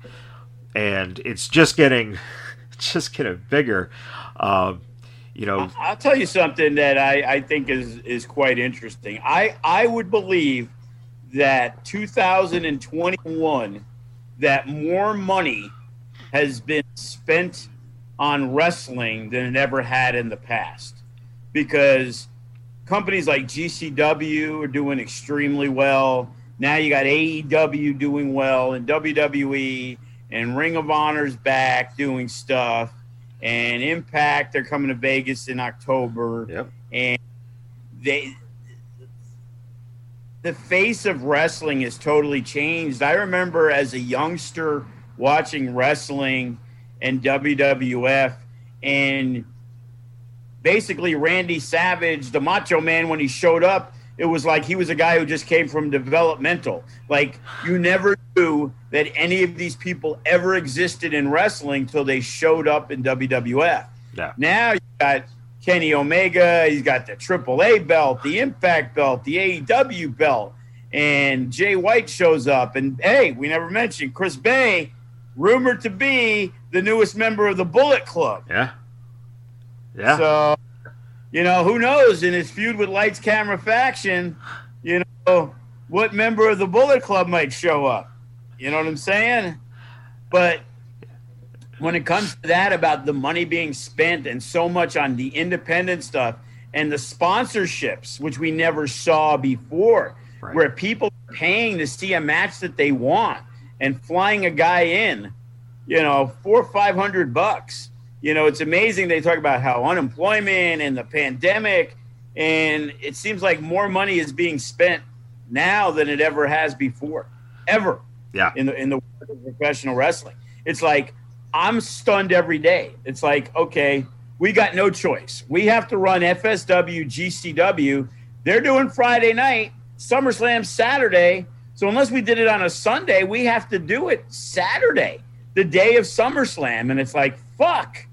And it's just getting, just getting bigger. Um, you know, I'll tell you something that I, I think is is quite interesting. I I would believe that 2021 that more money has been spent on wrestling than it ever had in the past because companies like GCW are doing extremely well. Now you got AEW doing well and WWE and Ring of Honor's back doing stuff and Impact they're coming to Vegas in October yep. and they the face of wrestling has totally changed. I remember as a youngster watching wrestling and WWF and basically Randy Savage, the Macho Man when he showed up, it was like he was a guy who just came from developmental. Like you never knew that any of these people ever existed in wrestling till they showed up in WWF. Yeah. Now you got Kenny Omega, he's got the AAA belt, the Impact belt, the AEW belt, and Jay White shows up. And hey, we never mentioned Chris Bey, rumored to be the newest member of the Bullet Club. Yeah. Yeah. So, you know, who knows in his feud with Lights Camera Faction, you know, what member of the Bullet Club might show up. You know what I'm saying? But when it comes to that about the money being spent and so much on the independent stuff and the sponsorships, which we never saw before, Right. where people are paying to see a match that they want and flying a guy in, you know, four or five hundred bucks, You know, it's amazing they talk about how unemployment and the pandemic, and it seems like more money is being spent now than it ever has before, ever. Yeah. In the in the professional wrestling, it's like I'm stunned every day. It's like okay, we got no choice. We have to run FSW, GCW. They're doing Friday night, SummerSlam Saturday. So unless we did it on a Sunday, we have to do it Saturday, the day of SummerSlam. And it's like, fuck,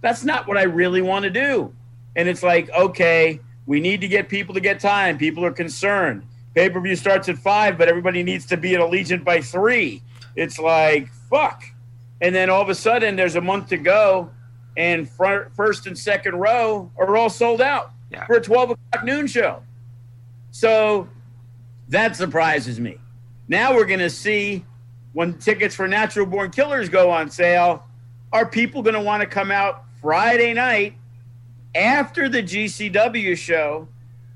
that's not what I really want to do. And it's like, okay, we need to get people to get time. People are concerned. Pay per view starts at five, but everybody needs to be at Allegiant by three. It's like, fuck. And then all of a sudden, there's a month to go, and front, first and second row are all sold out Yeah. for a 12 o'clock noon show. So that surprises me. Now we're going to see when tickets for Natural Born Killers go on sale, are people going to want to come out Friday night after the GCW show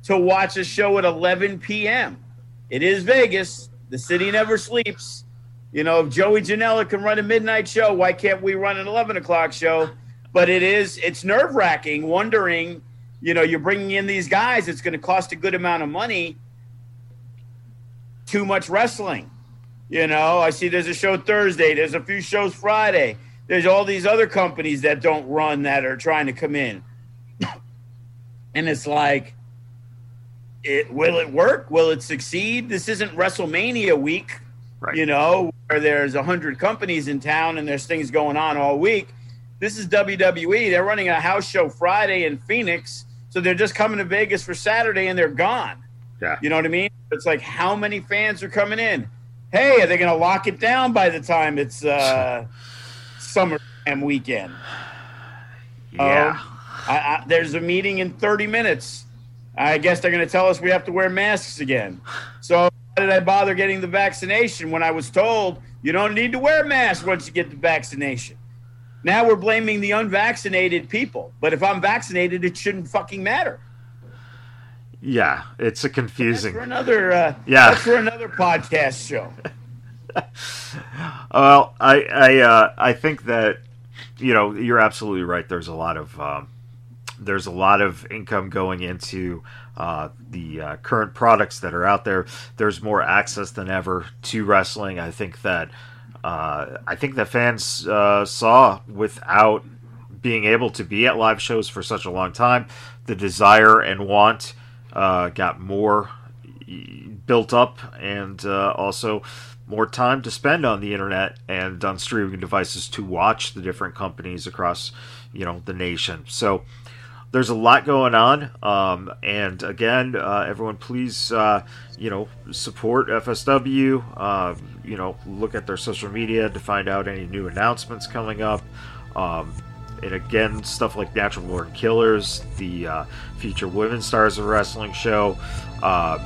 to watch a show at 11 p.m.? It is Vegas. The city never sleeps. You know, if Joey Janela can run a midnight show, why can't we run an 11 o'clock show? But it is, it's nerve wracking wondering, you know, you're bringing in these guys, it's going to cost a good amount of money. Too much wrestling. You know, I see there's a show Thursday, there's a few shows Friday. There's all these other companies that don't run that are trying to come in. and it's like, it will it work? Will it succeed? This isn't WrestleMania week Right. you know, where there's a hundred companies in town and there's things going on all week. This is WWE. They're running a house show Friday in Phoenix, so they're just coming to Vegas for Saturday and they're gone. Yeah. You know what I mean? It's like how many fans are coming in? Hey, are they going to lock it down by the time it's uh, SummerSlam weekend? Yeah. I, I, there's a meeting in 30 minutes. I guess they're going to tell us we have to wear masks again. So why did I bother getting the vaccination when I was told you don't need to wear a mask once you get the vaccination? Now we're blaming the unvaccinated people. But if I'm vaccinated, it shouldn't fucking matter. yeah. It's a That's confusing. for another. Uh, Yeah. That's for another podcast show. Well, I I uh, I think that you know you're absolutely right. There's a lot of um, there's a lot of income going into uh, the uh, current products that are out there. There's more access than ever to wrestling. I think that uh, I think that fans uh, saw without being able to be at live shows for such a long time, the desire and want uh, got more built up and uh, also more time to spend on the internet and on streaming devices to watch the different companies across you know the nation so there's a lot going on um, and again uh, everyone please uh, you know support fsw uh, you know look at their social media to find out any new announcements coming up um, and again stuff like natural born killers the uh, future women stars of wrestling show uh,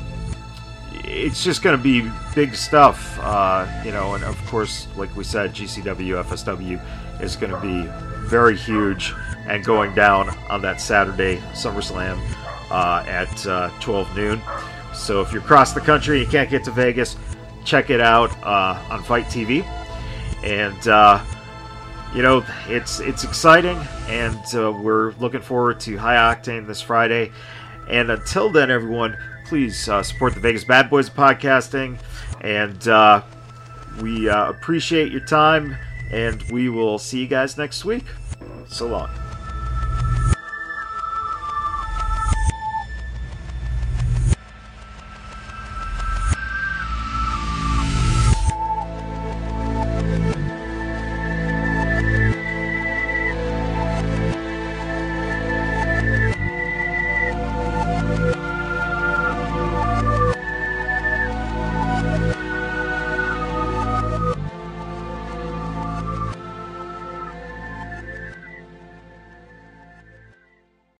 it's just going to be big stuff, uh, you know. And of course, like we said, GCW FSW is going to be very huge and going down on that Saturday SummerSlam uh, at uh, 12 noon. So if you're across the country, you can't get to Vegas, check it out uh, on FITE TV. And uh, you know, it's it's exciting, and uh, we're looking forward to High Octane this Friday. And until then, everyone, please uh, support the Vegas Badboyz Podcasting, and we appreciate your time. And we will see you guys next week. So long.